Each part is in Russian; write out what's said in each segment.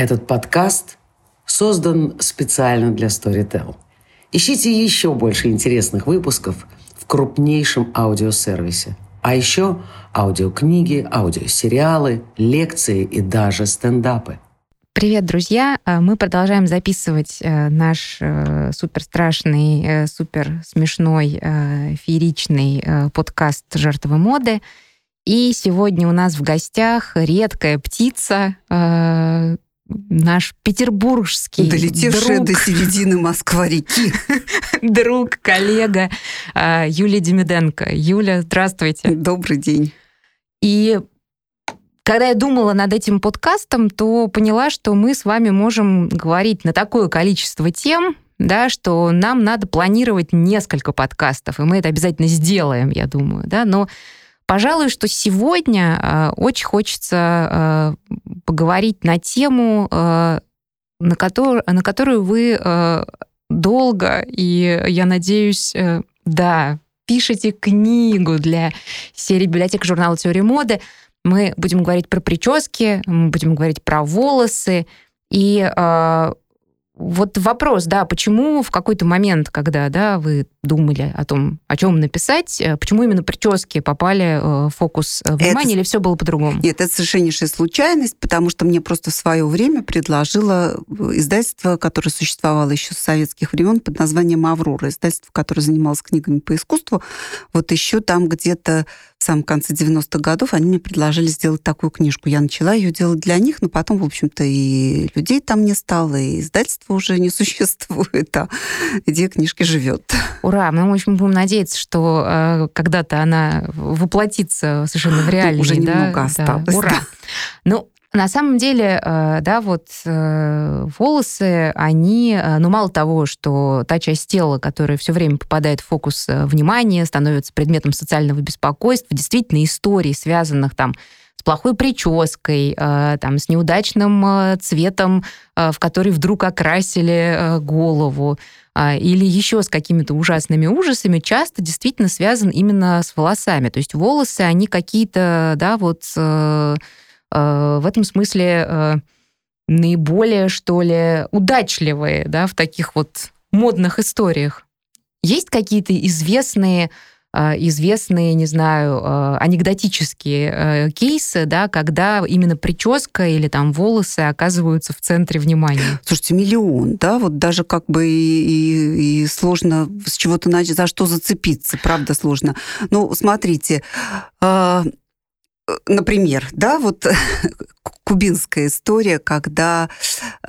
Этот подкаст создан специально для Storytel. Ищите еще больше интересных выпусков в крупнейшем аудиосервисе. А еще аудиокниги, аудиосериалы, лекции и даже стендапы. Привет, друзья! А, мы продолжаем записывать э, наш э, супер страшный, э, супер смешной, фееричный подкаст «Жертвы моды». И сегодня у нас в гостях редкая птица, наш петербургский Долетевшая друг, до середины Москва-реки. друг, коллега Юлия Демиденко. Юля, здравствуйте. Добрый день. И когда я думала над этим подкастом, то поняла, что мы с вами можем говорить на такое количество тем, да, что нам надо планировать несколько подкастов, и мы это обязательно сделаем, я думаю, да, но Пожалуй, что сегодня э, очень хочется э, поговорить на тему, э, на, который, на которую вы долго и, я надеюсь, да, пишете книгу для серии библиотек журнала «Теория моды». Мы будем говорить про прически, мы будем говорить про волосы. И э, вот вопрос, да, почему в какой-то момент, когда, да, вы думали о том, о чем написать, э, почему именно прически попали э, в фокус э, внимания, это... или все было по-другому? Нет, это совершеннейшая случайность, потому что мне просто в свое время предложило издательство, которое существовало еще с советских времен под названием «Аврора», издательство, которое занималось книгами по искусству. Вот еще там где-то в самом конце 90-х годов они мне предложили сделать такую книжку. Я начала ее делать для них, но потом, в общем-то, и людей там не стало, и издательства уже не существует, а идея книжки живет. Ура! Мы очень будем надеяться, что э, когда-то она воплотится совершенно в реальность. Уже да? немного осталось. Да. Ура! Ну, на самом деле, э, да, вот э, волосы, они, э, ну, мало того, что та часть тела, которая все время попадает в фокус внимания, становится предметом социального беспокойства, действительно историй, связанных там с плохой прической, там, с неудачным цветом, в который вдруг окрасили голову, или еще с какими-то ужасными ужасами, часто действительно связан именно с волосами. То есть волосы, они какие-то, да, вот в этом смысле э, наиболее, что ли, удачливые да, в таких вот модных историях. Есть какие-то известные э, известные, не знаю, анекдотические кейсы, да, когда именно прическа или там волосы оказываются в центре внимания? Слушайте, миллион, да, вот даже как бы и, и сложно с чего-то начать, за что зацепиться, правда сложно. Ну, смотрите, например, да, вот кубинская история, когда,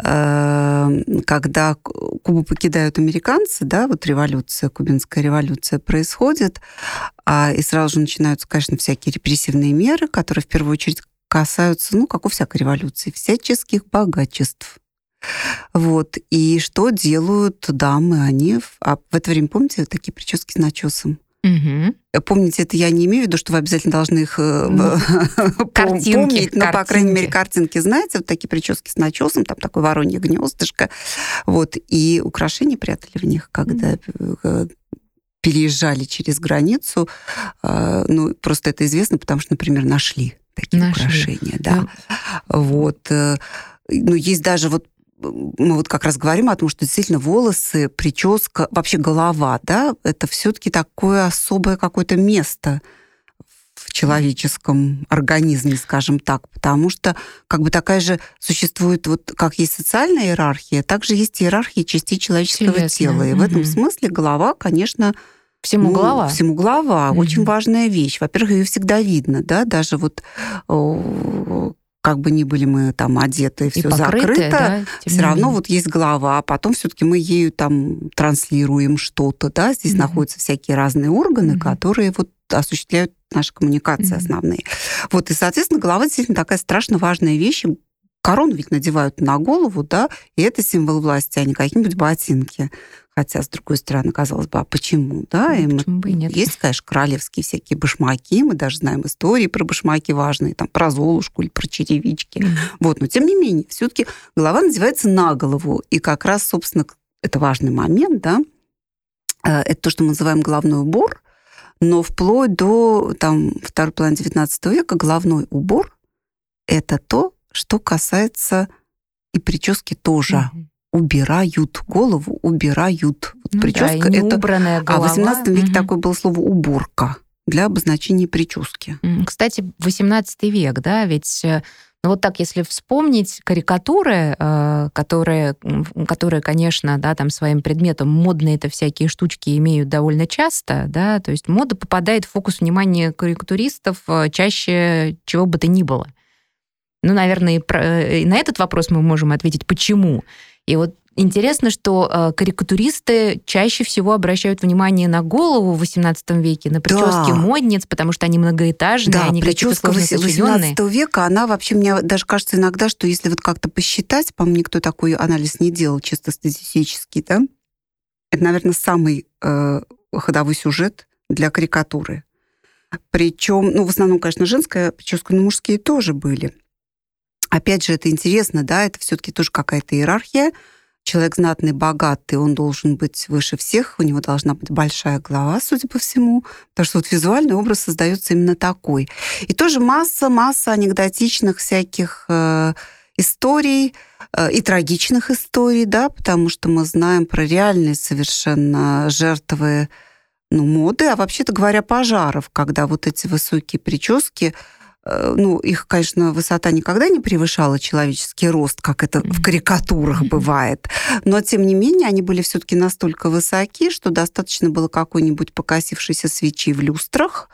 э, когда Кубу покидают американцы, да, вот революция, кубинская революция происходит, а, и сразу же начинаются, конечно, всякие репрессивные меры, которые в первую очередь касаются, ну, как у всякой революции, всяческих богачеств. Вот. И что делают дамы? Они... А в это время, помните, такие прически с начесом? Угу. Помните, это я не имею в виду, что вы обязательно должны их картинки, помнить, но, картинки. по крайней мере, картинки знаете, вот такие прически с начесом, там такое воронье гнездышко, вот, и украшения прятали в них, когда угу. переезжали через границу, а, ну, просто это известно, потому что, например, нашли такие нашли. украшения, да. да. Вот. Э, ну, есть даже вот мы вот как раз говорим о том, что действительно волосы, прическа, вообще голова, да, это все-таки такое особое какое-то место в человеческом организме, скажем так, потому что как бы такая же существует, вот как есть социальная иерархия, также есть иерархия частей человеческого Телесная. тела. И угу. в этом смысле голова, конечно, Всему ну, голова. Всему голова. Mm-hmm. Очень важная вещь. Во-первых, ее всегда видно, да, даже вот как бы ни были мы там одеты, все закрыто, да, все равно вот есть голова, а потом все-таки мы ею там транслируем что-то, да, здесь mm-hmm. находятся всякие разные органы, mm-hmm. которые вот осуществляют наши коммуникации mm-hmm. основные. Вот, и, соответственно, голова действительно такая страшно важная вещь, Корону ведь надевают на голову, да, и это символ власти, а не какие-нибудь ботинки. Хотя, с другой стороны, казалось бы, а почему? Да? Ну, и почему мы... бы и нет? Есть, конечно, королевские всякие башмаки, мы даже знаем истории про башмаки важные, там, про Золушку или про черевички. Mm-hmm. Вот, но тем не менее, все таки голова надевается на голову, и как раз, собственно, это важный момент, да, э, это то, что мы называем головной убор, но вплоть до там, второй половины XIX века головной убор – это то, что касается и прически тоже. Угу убирают голову, убирают. Вот ну прическа да, это. Голова. А в 18 веке угу. такое было слово уборка для обозначения прически. Кстати, 18 век, да, ведь э, ну вот так, если вспомнить карикатуры, э, которые, которые, конечно, да, там своим предметом модные это всякие штучки имеют довольно часто, да, то есть мода попадает в фокус внимания карикатуристов э, чаще чего бы то ни было. Ну, наверное, и, про, и на этот вопрос мы можем ответить, почему. И вот интересно, что э, карикатуристы чаще всего обращают внимание на голову в XVIII веке, на прически да. модниц, потому что они многоэтажные, да, они прическа XVIII века, она вообще, мне даже кажется иногда, что если вот как-то посчитать, по-моему, никто такой анализ не делал, чисто статистический, да, это, наверное, самый э, ходовой сюжет для карикатуры. Причем, ну, в основном, конечно, женская прическа, но мужские тоже были. Опять же, это интересно, да, это все-таки тоже какая-то иерархия. Человек знатный, богатый, он должен быть выше всех, у него должна быть большая голова, судя по всему, потому что вот визуальный образ создается именно такой. И тоже масса, масса анекдотичных всяких э, историй э, и трагичных историй, да, потому что мы знаем про реальные совершенно жертвы ну, моды, а вообще-то говоря, пожаров, когда вот эти высокие прически ну, их, конечно, высота никогда не превышала человеческий рост, как это в карикатурах бывает, но, тем не менее, они были все-таки настолько высоки, что достаточно было какой-нибудь покосившейся свечи в люстрах,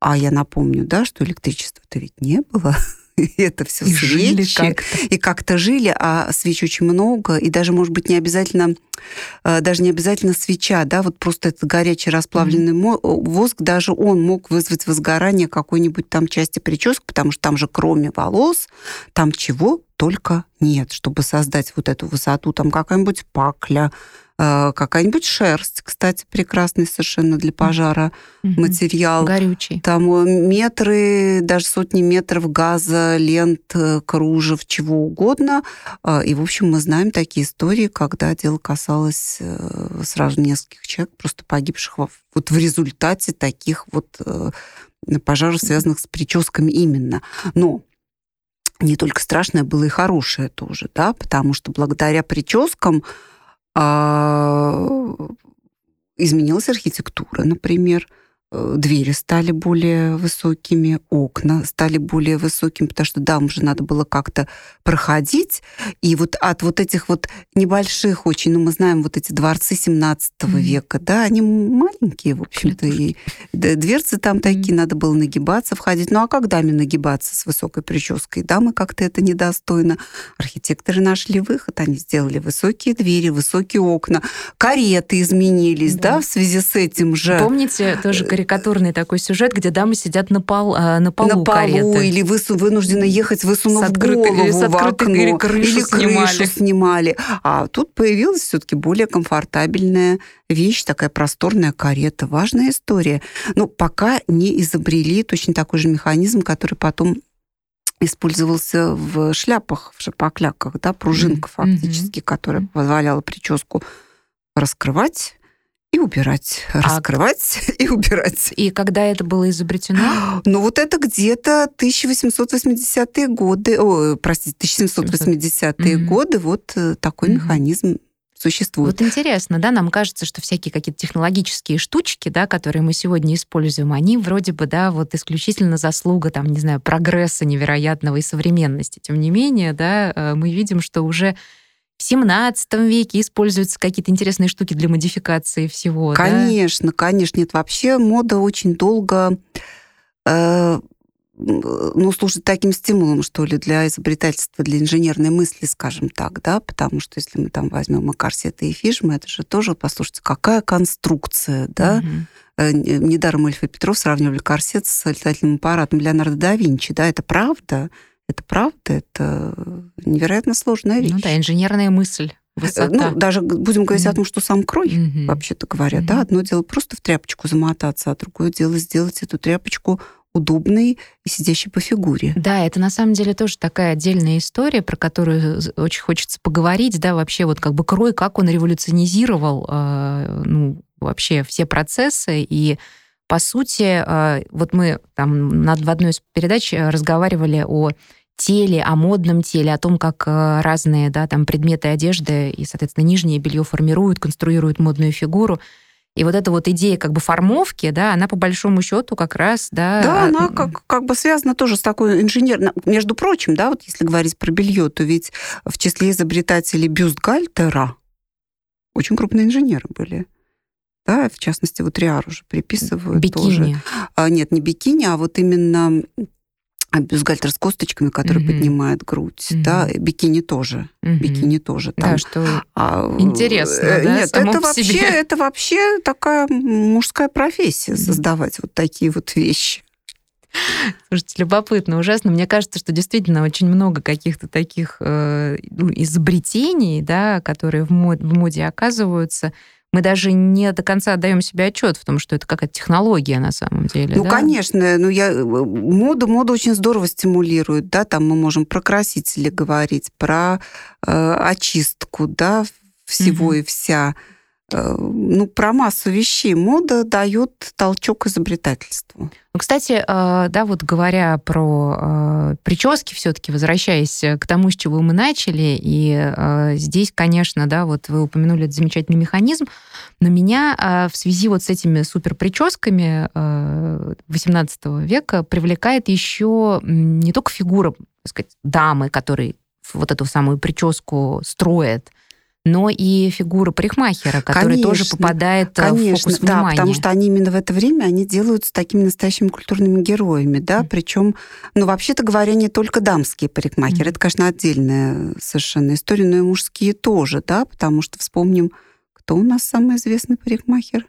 а я напомню, да, что электричества-то ведь не было. и это все и свечи. Как и как-то жили, а свеч очень много, и даже, может быть, не обязательно, э, даже не обязательно свеча, да, вот просто этот горячий расплавленный mm-hmm. воск, даже он мог вызвать возгорание какой-нибудь там части прически, потому что там же кроме волос, там чего только нет, чтобы создать вот эту высоту, там какая-нибудь пакля, какая-нибудь шерсть, кстати, прекрасный совершенно для пожара угу. материал. Горючий. Там э, метры, даже сотни метров газа, лент, э, кружев, чего угодно. И, в общем, мы знаем такие истории, когда дело касалось сразу нескольких человек, просто погибших вот в результате таких вот пожаров, связанных с прическами именно. Но не только страшное было и хорошее тоже, да, потому что благодаря прическам а, изменилась архитектура, например, Э, двери стали более высокими, окна стали более высокими, потому что да, уже надо было как-то проходить. И вот от вот этих вот небольших очень, ну мы знаем вот эти дворцы 17 mm-hmm. века, да, они маленькие, в общем-то, и дверцы там mm-hmm. такие, надо было нагибаться, входить. Ну а как даме нагибаться с высокой прической? Дамы как-то это недостойно. Архитекторы нашли выход, они сделали высокие двери, высокие окна, кареты изменились, да, да в связи с этим же. Помните тоже карикатурный такой сюжет, где дамы сидят на, пол, э, на полу На полу кареты. или высу, вынуждены ехать, высунув с открытой, голову с в окно. Или крышу, или крышу снимали. снимали. А тут появилась все таки более комфортабельная вещь, такая просторная карета. Важная история. Но пока не изобрели точно такой же механизм, который потом использовался в шляпах, в шапокляках, да, пружинка mm-hmm. фактически, которая позволяла прическу раскрывать и убирать, а раскрывать и убирать. И когда это было изобретено? Ну вот это где-то 1880-е годы, о, простите, 1780-е mm-hmm. годы, вот э, такой mm-hmm. механизм существует. Вот интересно, да, нам кажется, что всякие какие-то технологические штучки, да, которые мы сегодня используем, они вроде бы, да, вот исключительно заслуга, там, не знаю, прогресса невероятного и современности. Тем не менее, да, э, мы видим, что уже в 17 веке используются какие-то интересные штуки для модификации всего. Конечно, да? конечно. Нет, вообще мода очень долго э, ну, служит таким стимулом, что ли, для изобретательства, для инженерной мысли, скажем так, да, потому что если мы там возьмем и корсеты, и фишмы, это же тоже, послушайте, какая конструкция, да, угу. Недаром Эльф и Петров сравнивали корсет с летательным аппаратом Леонардо да Винчи, да, это правда, это правда, это невероятно сложная вещь. Ну да, инженерная мысль. Э, высота. Ну, даже будем говорить mm-hmm. о том, что сам крой, mm-hmm. вообще-то говоря, mm-hmm. да, одно дело просто в тряпочку замотаться, а другое дело сделать эту тряпочку удобной и сидящей по фигуре. Да, это на самом деле тоже такая отдельная история, про которую очень хочется поговорить, да, вообще вот как бы крой, как он революционизировал, э, ну, вообще все процессы и по сути, э, вот мы там в одной из передач разговаривали о теле, о модном теле, о том, как э, разные да, там, предметы одежды и, соответственно, нижнее белье формируют, конструируют модную фигуру. И вот эта вот идея как бы формовки, да, она по большому счету как раз, да... Да, она как, как бы связана тоже с такой инженерной... Между прочим, да, вот если говорить про белье, то ведь в числе изобретателей бюстгальтера очень крупные инженеры были. Да, в частности, вот Риару же приписывают бикини. тоже. А, нет, не бикини, а вот именно а бюстгальтер с косточками, который mm-hmm. поднимает грудь, mm-hmm. да, бикини тоже, mm-hmm. бикини тоже. Там. Да, что а, интересно, э, да, Нет, это вообще, себе. это вообще такая мужская профессия mm-hmm. создавать вот такие вот вещи. Слушайте, любопытно, ужасно. Мне кажется, что действительно очень много каких-то таких э, ну, изобретений, да, которые в, мод, в моде оказываются мы даже не до конца отдаем себе отчет в том, что это какая-то технология на самом деле. Ну, да? конечно, ну я моду, моду очень здорово стимулирует, да, там мы можем про красители говорить, про э, очистку, да, всего mm-hmm. и вся. Э, ну, про массу вещей. Мода дает толчок изобретательству. Ну, кстати, э, да, вот говоря про э, прически, все-таки возвращаясь к тому, с чего мы начали, и здесь, конечно, да, вот вы упомянули этот замечательный механизм, но меня в связи вот с этими супер прическами 18 века привлекает еще не только фигура, так сказать, дамы, которые вот эту самую прическу строят, но и фигура парикмахера, который конечно, тоже попадает конечно, в фокус внимания. Да, потому что они именно в это время они делаются такими настоящими культурными героями, да, mm. причем, ну, вообще-то говоря, не только дамские парикмахеры, mm. это, конечно, отдельная совершенно история, но и мужские тоже, да, потому что вспомним, кто у нас самый известный парикмахер?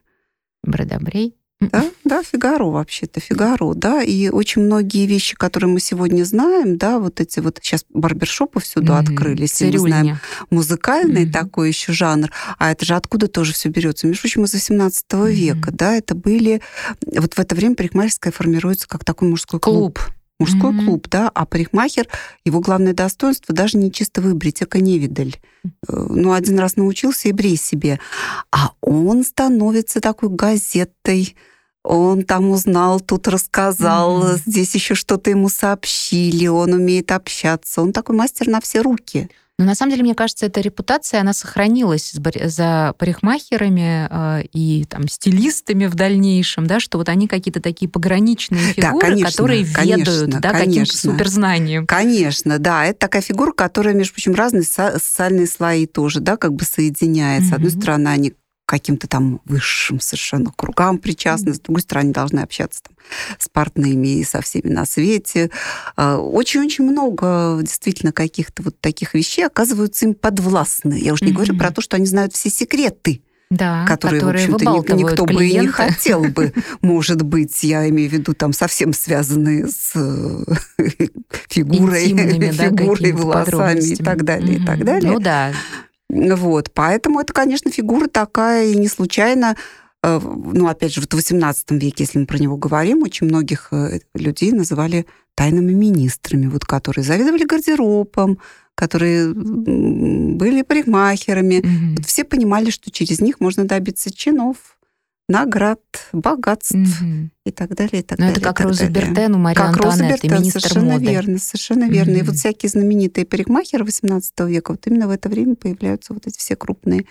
Брэдобрей. Да, да, Фигаро вообще-то, Фигаро, да, и очень многие вещи, которые мы сегодня знаем, да, вот эти вот сейчас барбершопы всюду mm-hmm. открылись, Цирюльня. мы знаем музыкальный mm-hmm. такой еще жанр, а это же откуда тоже все берется? Между прочим, из 18 mm-hmm. века, да, это были, вот в это время парикмахерская формируется как такой мужской клуб. клуб мужской mm-hmm. клуб, да, а парикмахер, его главное достоинство даже не чисто выбрить, эко невидаль. Э, ну, один раз научился и брей себе. А он становится такой газетой, он там узнал, тут рассказал, mm-hmm. здесь еще что-то ему сообщили, он умеет общаться, он такой мастер на все руки. Но на самом деле, мне кажется, эта репутация, она сохранилась за парикмахерами э, и там стилистами в дальнейшем, да, что вот они какие-то такие пограничные фигуры, да, конечно, которые ведают, конечно, да, каким-то суперзнанием. Конечно, да, это такая фигура, которая, между прочим, разные социальные слои тоже, да, как бы соединяет. С одной стороны, они каким-то там высшим совершенно кругам причастны, с другой стороны, должны общаться там с партнерами и со всеми на свете. А, очень-очень много действительно каких-то вот таких вещей оказываются им подвластны. Я уже не mm-hmm. говорю про то, что они знают все секреты, да, которые, которые в общем-то, никто клиента. бы и не хотел бы, может быть, я имею в виду там совсем связанные с фигурой, фигурой, волосами и так далее, и так далее. Ну да. Вот, поэтому это, конечно, фигура такая, и не случайно э, ну, опять же, в XVIII веке, если мы про него говорим, очень многих э, людей называли тайными министрами, вот, которые заведовали гардеробом, которые были парикмахерами. Mm-hmm. Вот все понимали, что через них можно добиться чинов, наград, богатств mm-hmm. и так далее, и так Но далее. это как Роза Бертен у Марии как Антуанетты, министр совершенно моды. верно, совершенно верно. Mm-hmm. И вот всякие знаменитые парикмахеры XVIII века, вот именно в это время появляются вот эти все крупные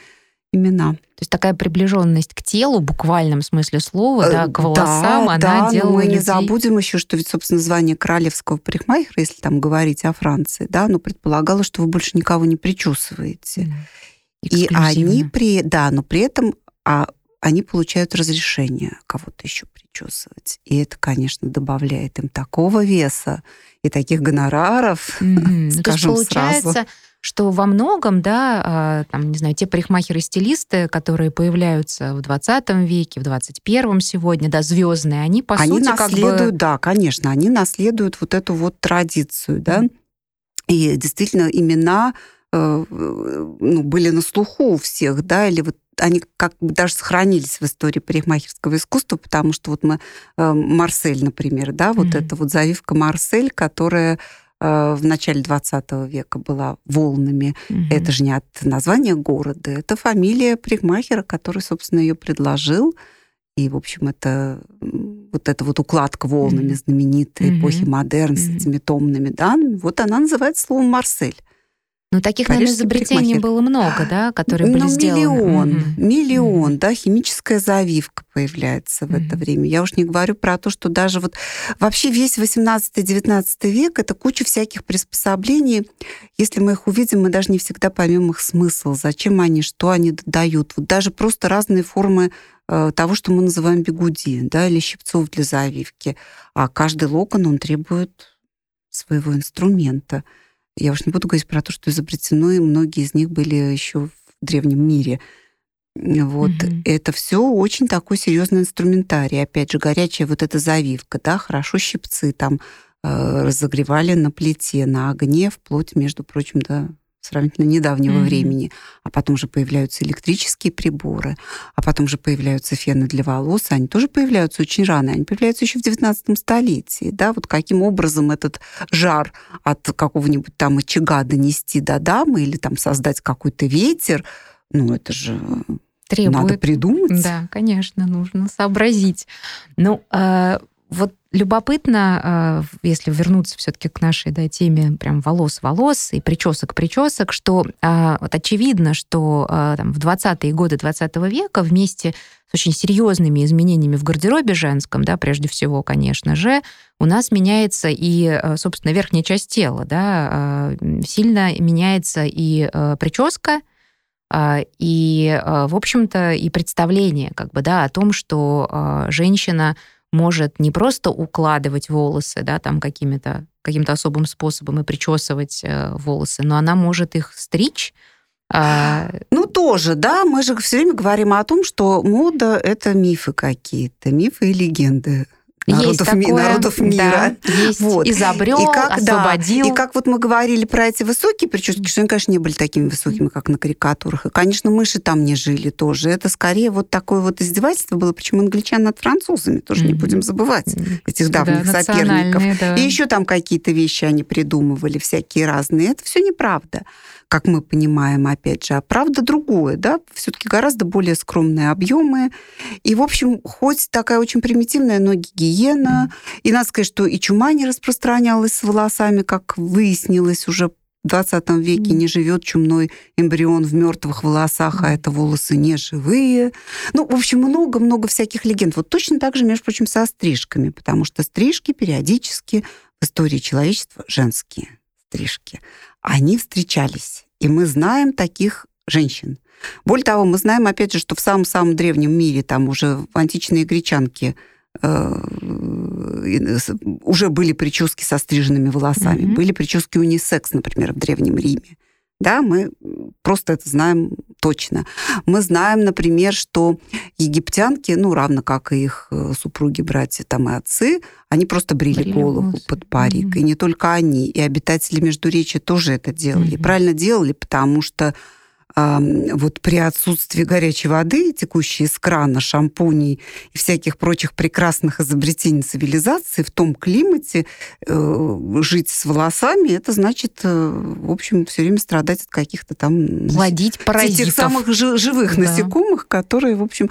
имена. То есть такая приближенность к телу, в буквальном смысле слова, да, к волосам, да, она да, делала но мы людей... не забудем еще, что ведь, собственно, звание королевского парикмахера, если там говорить о Франции, да, оно предполагало, что вы больше никого не причесываете. И они при, да, но при этом а они получают разрешение кого-то еще причесывать. И это, конечно, добавляет им такого веса и таких гонораров, mm-hmm. скажем То есть получается, сразу. что во многом, да, а, там, не знаю, те парикмахеры-стилисты, которые появляются в 20 веке, в 21 сегодня, да, звездные, они, по они сути, наследуют, как бы... да, конечно, они наследуют вот эту вот традицию, да, mm-hmm. и действительно имена э, ну, были на слуху у всех, да, или вот они как бы даже сохранились в истории парикмахерского искусства, потому что вот мы э, Марсель, например, да, вот mm-hmm. эта вот завивка Марсель, которая э, в начале 20 века была волнами. Mm-hmm. Это же не от названия города, это фамилия парикмахера, который, собственно, ее предложил. И, в общем, это вот эта вот укладка волнами mm-hmm. знаменитая mm-hmm. эпохи модерн mm-hmm. с этими томными данными, вот она называется словом «Марсель». Ну, таких, наверное, изобретений было много, да, которые были ну, сделаны. миллион, mm-hmm. миллион, mm-hmm. да, химическая завивка появляется в mm-hmm. это время. Я уж не говорю про то, что даже вот вообще весь 18-19 век это куча всяких приспособлений. Если мы их увидим, мы даже не всегда поймем их смысл, зачем они, что они дают. Вот даже просто разные формы э, того, что мы называем бегуди, да, или щипцов для завивки. А каждый локон, он требует своего инструмента. Я уж не буду говорить про то, что изобретено, и многие из них были еще в древнем мире. Вот mm-hmm. это все очень такой серьезный инструментарий. Опять же, горячая вот эта завивка, да, хорошо щипцы там э, разогревали на плите, на огне, вплоть, между прочим, до сравнительно недавнего mm-hmm. времени. А потом же появляются электрические приборы, а потом же появляются фены для волос. Они тоже появляются очень рано. Они появляются еще в 19 столетии. Да? Вот каким образом этот жар от какого-нибудь там очага донести до дамы или там создать какой-то ветер, ну это же Требует. надо придумать. Да, конечно, нужно сообразить. Ну, э, вот любопытно, э, если вернуться все-таки к нашей да, теме прям волос-волос и причесок-причесок, что э, вот очевидно, что э, там, в 20-е годы 20 века вместе с очень серьезными изменениями в гардеробе женском, да, прежде всего, конечно же, у нас меняется и, собственно, верхняя часть тела, да, сильно меняется и прическа, и, в общем-то, и представление как бы, да, о том, что женщина может не просто укладывать волосы, да, там какими-то каким-то особым способом и причесывать э, волосы, но она может их стричь, а... Ну, тоже, да. Мы же все время говорим о том, что мода — это мифы какие-то, мифы и легенды народов, есть такое, народов мира. Да, есть. Вот. Изобрел, и как, освободил. Да, и как вот мы говорили про эти высокие прически, что они, конечно, не были такими высокими, как на карикатурах. И, конечно, мыши там не жили тоже. Это скорее вот такое вот издевательство было, почему англичан над французами, тоже mm-hmm. не будем забывать этих давних да, соперников. Да. И еще там какие-то вещи они придумывали, всякие разные. Это все неправда как мы понимаем, опять же, а правда другое, да, все-таки гораздо более скромные объемы. И, в общем, хоть такая очень примитивная, но гигиена. Mm. И надо сказать, что и чума не распространялась с волосами, как выяснилось уже в 20 веке не живет чумной эмбрион в мертвых волосах, а это волосы не живые. Ну, в общем, много-много всяких легенд. Вот точно так же, между прочим, со стрижками, потому что стрижки периодически в истории человечества женские стрижки они встречались. И мы знаем таких женщин. Более того, мы знаем, опять же, что в самом-самом древнем мире, там уже античные гречанки э, уже были прически со стриженными волосами, mm-hmm. были прически унисекс, например, в Древнем Риме. Да, мы просто это знаем точно. Мы знаем, например, что египтянки, ну, равно как и их э, супруги, братья там и отцы, они просто брили, брили голову волосы. под парик. Mm-hmm. И не только они, и обитатели Междуречия тоже это делали. Mm-hmm. Правильно делали, потому что вот при отсутствии горячей воды, текущей из крана, шампуней и всяких прочих прекрасных изобретений цивилизации, в том климате э, жить с волосами, это значит, э, в общем, все время страдать от каких-то там... Плодить паразитов. Тех самых живых да. насекомых, которые, в общем...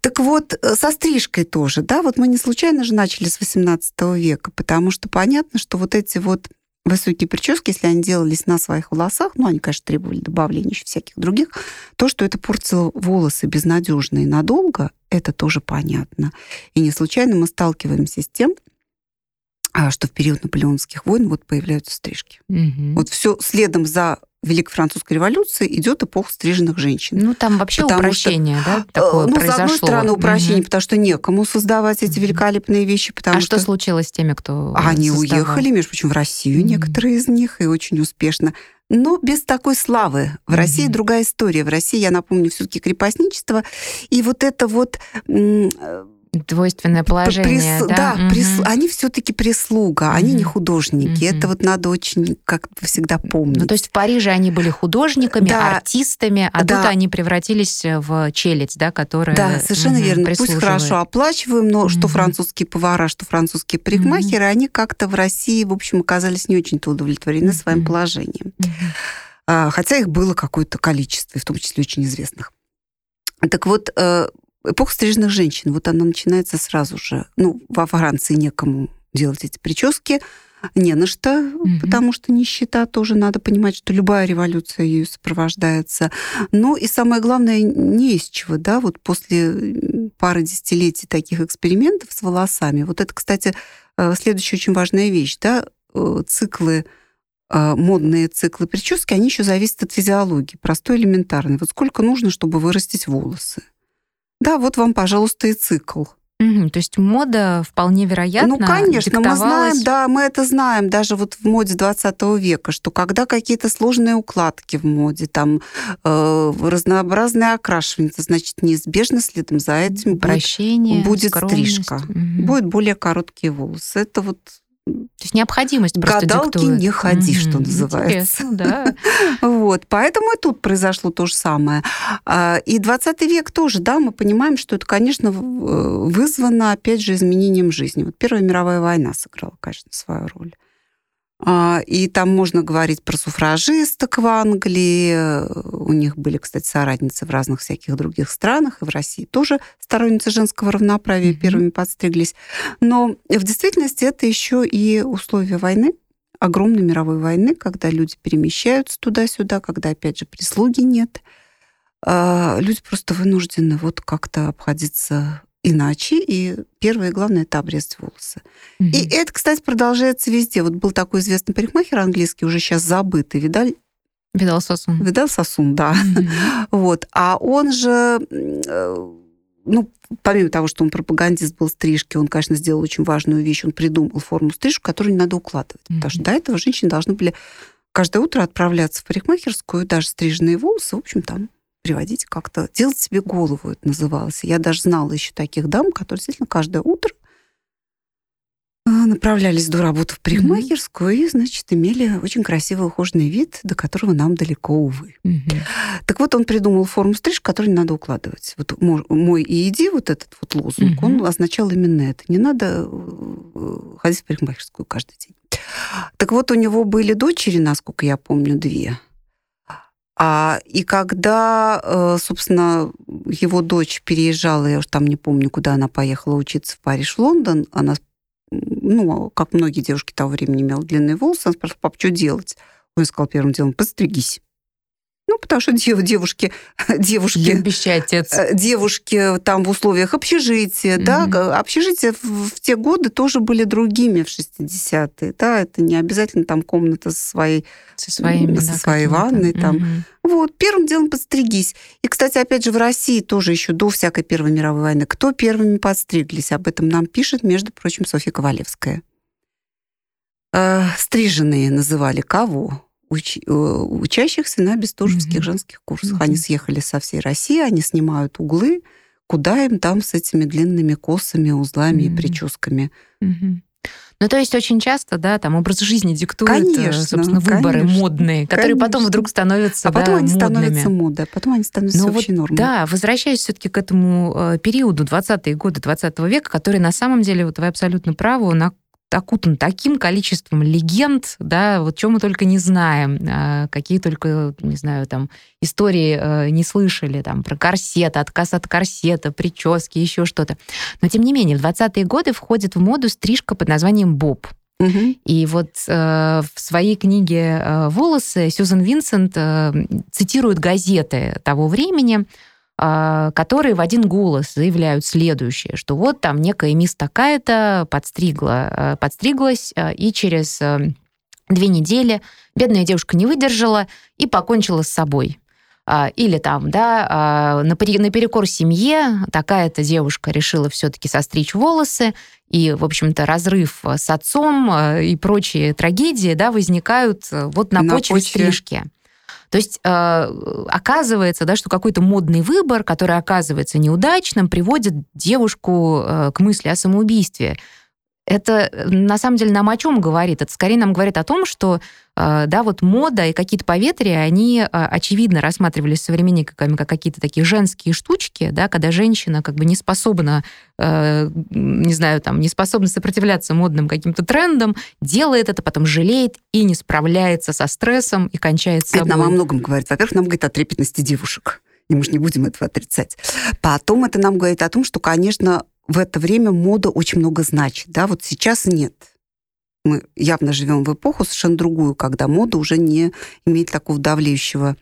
Так вот, э, со стрижкой тоже, да, вот мы не случайно же начали с 18 века, потому что понятно, что вот эти вот высокие прически, если они делались на своих волосах, ну, они, конечно, требовали добавления еще всяких других, то, что это портило волосы безнадежно и надолго, это тоже понятно. И не случайно мы сталкиваемся с тем, что в период наполеонских войн вот появляются стрижки. Угу. Вот все следом за Великой Французской революции идет эпоха стриженных женщин. Ну, там вообще потому упрощение, что, да, такое ну, произошло. с одной стороны, упрощение, угу. потому что некому создавать эти великолепные вещи, потому а что... что случилось с теми, кто Они создавал? уехали, между прочим, в Россию, угу. некоторые из них, и очень успешно. Но без такой славы. В mm России другая история. В России, я напомню, все-таки крепостничество. И вот это вот Двойственное положение, Прис... да? Да, угу. прис... они все-таки прислуга, угу. они не художники. Угу. Это вот надо очень как всегда помнить. Ну, то есть в Париже они были художниками, да. артистами, а да. тут они превратились в челядь, да, которая Да, совершенно угу, верно. Пусть хорошо оплачиваем, но угу. что французские повара, что французские парикмахеры, угу. они как-то в России, в общем, оказались не очень-то удовлетворены угу. своим положением. Угу. Хотя их было какое-то количество, в том числе очень известных. Так вот, э, эпоха стрижных женщин. Вот она начинается сразу же. Ну, во Франции некому делать эти прически, не на что, mm потому что нищета тоже надо понимать, что любая революция ею сопровождается. Но и самое главное, не из чего, да, вот после пары десятилетий таких экспериментов с волосами. Вот это, кстати, э, следующая очень важная вещь, да, э, циклы э, модные циклы прически, они еще зависят от физиологии, простой элементарный. Вот сколько нужно, чтобы вырастить волосы? Да, вот вам, пожалуйста, и цикл. Угу, то есть мода вполне вероятно Ну, конечно, диктовалась... мы знаем, да, мы это знаем даже вот в моде 20 века, что когда какие-то сложные укладки в моде, там э, разнообразные окрашивания, значит, неизбежно следом за этим Обращение, будет, будет стрижка, угу. будет более короткие волосы. Это вот то есть необходимость просто Гадалки диктует. не ходи, mm-hmm. что называется. Интересно, да. вот, поэтому и тут произошло то же самое. А, и 20 век тоже, да, мы понимаем, что это, конечно, вызвано, опять же, изменением жизни. Вот Первая мировая война сыграла, конечно, свою роль. А, и там можно говорить про суфражисток в Англии. У них были, кстати, соратницы в разных всяких других странах. И в России тоже сторонницы женского равноправия mm-hmm. первыми подстриглись. Но в действительности это еще и условия войны, огромной мировой войны, когда люди перемещаются туда-сюда, когда, опять же, прислуги нет. А, люди просто вынуждены вот как-то обходиться иначе. И первое и главное это обрезать волосы. Mm-hmm. И это, кстати, продолжается везде. Вот был такой известный парикмахер английский, уже сейчас забытый, видали? Видал Сосун. Видал Сосун, да. Mm-hmm. вот. А он же, э, ну, помимо того, что он пропагандист был стрижки, он, конечно, сделал очень важную вещь. Он придумал форму стрижки, которую не надо укладывать. Mm-hmm. Потому что до этого женщины должны были каждое утро отправляться в парикмахерскую, даже стриженные волосы, в общем, там приводить как-то, делать себе голову, это называлось. Я даже знала еще таких дам, которые действительно каждое утро э, направлялись до работы в парикмахерскую mm-hmm. и, значит, имели очень красивый ухоженный вид, до которого нам далеко, увы. Mm-hmm. Так вот, он придумал форму стрижки, которую не надо укладывать. Вот мой и иди, вот этот вот лозунг, mm-hmm. он означал именно это. Не надо э, ходить в парикмахерскую каждый день. Так вот, у него были дочери, насколько я помню, две. А, и когда, э, собственно, его дочь переезжала, я уж там не помню, куда она поехала учиться в Париж, в Лондон, она, ну, как многие девушки того времени имела длинные волосы, она спросила, пап, что делать? Он сказал первым делом, подстригись. Ну, потому что девушки, девушки, Любящий отец. Э, девушки там в условиях общежития, mm-hmm. да, общежития в, в те годы тоже были другими в 60-е, да, это не обязательно там комната со своей, со, своими, со да, своей ванной, там. Mm-hmm. Вот, первым делом подстригись. И, кстати, опять же, в России тоже еще до всякой Первой мировой войны, кто первыми подстриглись, об этом нам пишет, между прочим, Софья Ковалевская. Э, стриженные называли кого? Уч, э, учащихся на бестужевских mm-hmm. женских курсах. Mm-hmm. Они съехали со всей России, они снимают углы, куда им там с этими длинными косами, узлами mm-hmm. и прическами. Mm-hmm. Ну, то есть очень часто, да, там образ жизни диктует, э, конечно, собственно, выборы конечно, модные, которые конечно. потом вдруг становятся, А потом да, они модными. становятся модой, а потом они становятся Но общей вот, нормой. Да, возвращаясь все-таки к этому э, периоду, 20-е годы 20 века, который на самом деле, вот вы абсолютно правы, он окутан таким количеством легенд, да, вот чем мы только не знаем, а, какие только, не знаю, там, истории э, не слышали, там, про корсет, отказ от корсета, прически, еще что-то. Но, тем не менее, в 20-е годы входит в моду стрижка под названием боб. Угу. И вот э, в своей книге э, «Волосы» Сьюзан Винсент э, цитирует газеты того времени, которые в один голос заявляют следующее, что вот там некая мисс такая-то подстригла, а, подстриглась, а, и через две недели бедная девушка не выдержала и покончила с собой. Или там, да, наперекор семье такая-то девушка решила все-таки состричь волосы, и, в общем-то, разрыв с отцом и прочие трагедии, да, возникают вот на, на почве, почве стрижки. То есть э, оказывается, да, что какой-то модный выбор, который оказывается неудачным, приводит девушку э, к мысли о самоубийстве это э, на самом деле нам о чем говорит? Это скорее нам говорит о том, что э, да, вот мода и какие-то поветрия, они э, очевидно рассматривались современниками как какие-то такие женские штучки, да, когда женщина как бы не способна, не знаю, там, не способна сопротивляться модным каким-то трендам, делает это, потом жалеет и не справляется со стрессом и кончает собой. Это нам о многом говорит. Во-первых, нам говорит о трепетности девушек И мы же не будем этого отрицать. Потом это нам говорит о том, что, конечно, в это время мода очень много значит. Да? Вот сейчас нет мы явно живем в эпоху совершенно другую, когда мода уже не имеет такого давлеющего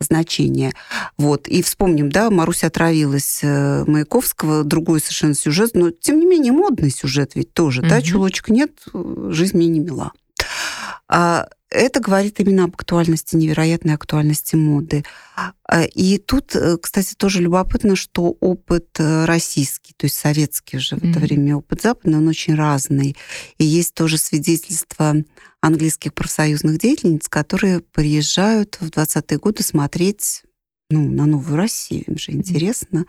значения. Вот. И вспомним, да, Маруся отравилась э, Маяковского, другой совершенно сюжет, но тем не менее модный сюжет ведь тоже, угу. да, чулочек нет, жизнь мне не мила. А это говорит именно об актуальности, невероятной актуальности моды. А, и тут, э, кстати, тоже любопытно, что опыт э, российский, то есть советский уже в это время опыт западный, он очень разный. И есть тоже свидетельства английских профсоюзных деятельниц, которые приезжают в 20-е годы смотреть ну, на новую Россию, им же интересно.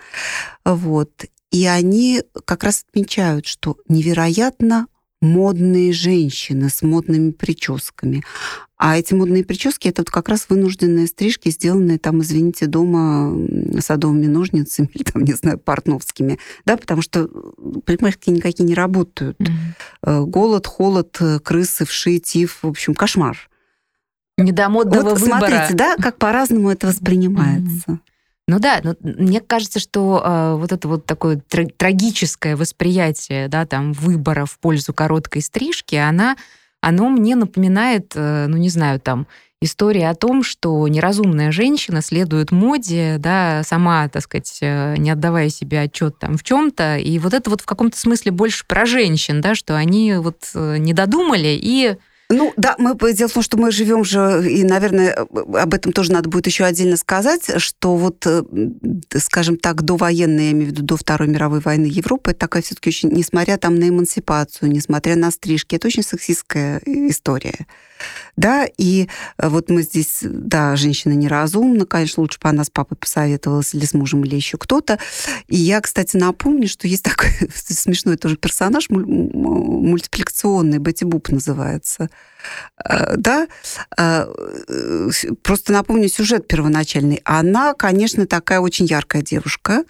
Вот. И они как раз отмечают, что невероятно модные женщины с модными прическами. А эти модные прически это вот как раз вынужденные стрижки, сделанные там, извините, дома садовыми ножницами или там, не знаю, портновскими, да, потому что парикмахерские никакие не работают. Mm-hmm. Голод, холод, крысы, вши, тиф, в общем, кошмар. Недомодного вот, выбора. Смотрите, да, как по-разному это воспринимается. Mm-hmm. Ну да, но мне кажется, что э, вот это вот такое тр- трагическое восприятие, да, там выбора в пользу короткой стрижки, она, оно мне напоминает, э, ну не знаю, там история о том, что неразумная женщина следует моде, да, сама, так сказать, э, не отдавая себе отчет там в чем-то, и вот это вот в каком-то смысле больше про женщин, да, что они вот э, не додумали и ну да, мы дело в том, что мы живем же, и, наверное, об этом тоже надо будет еще отдельно сказать, что вот, э, скажем так, довоенная, я имею в виду до Второй мировой войны Европа, это такая все-таки очень, несмотря там на эмансипацию, несмотря на стрижки, это очень сексистская история да, и э, вот мы здесь, да, женщина неразумна, конечно, лучше бы она с папой посоветовалась или с мужем, или еще кто-то. И я, кстати, напомню, что есть такой смешной тоже персонаж, мультипликационный, Бетти Буп называется. Э, да, э, просто напомню сюжет первоначальный. Она, конечно, такая очень яркая девушка,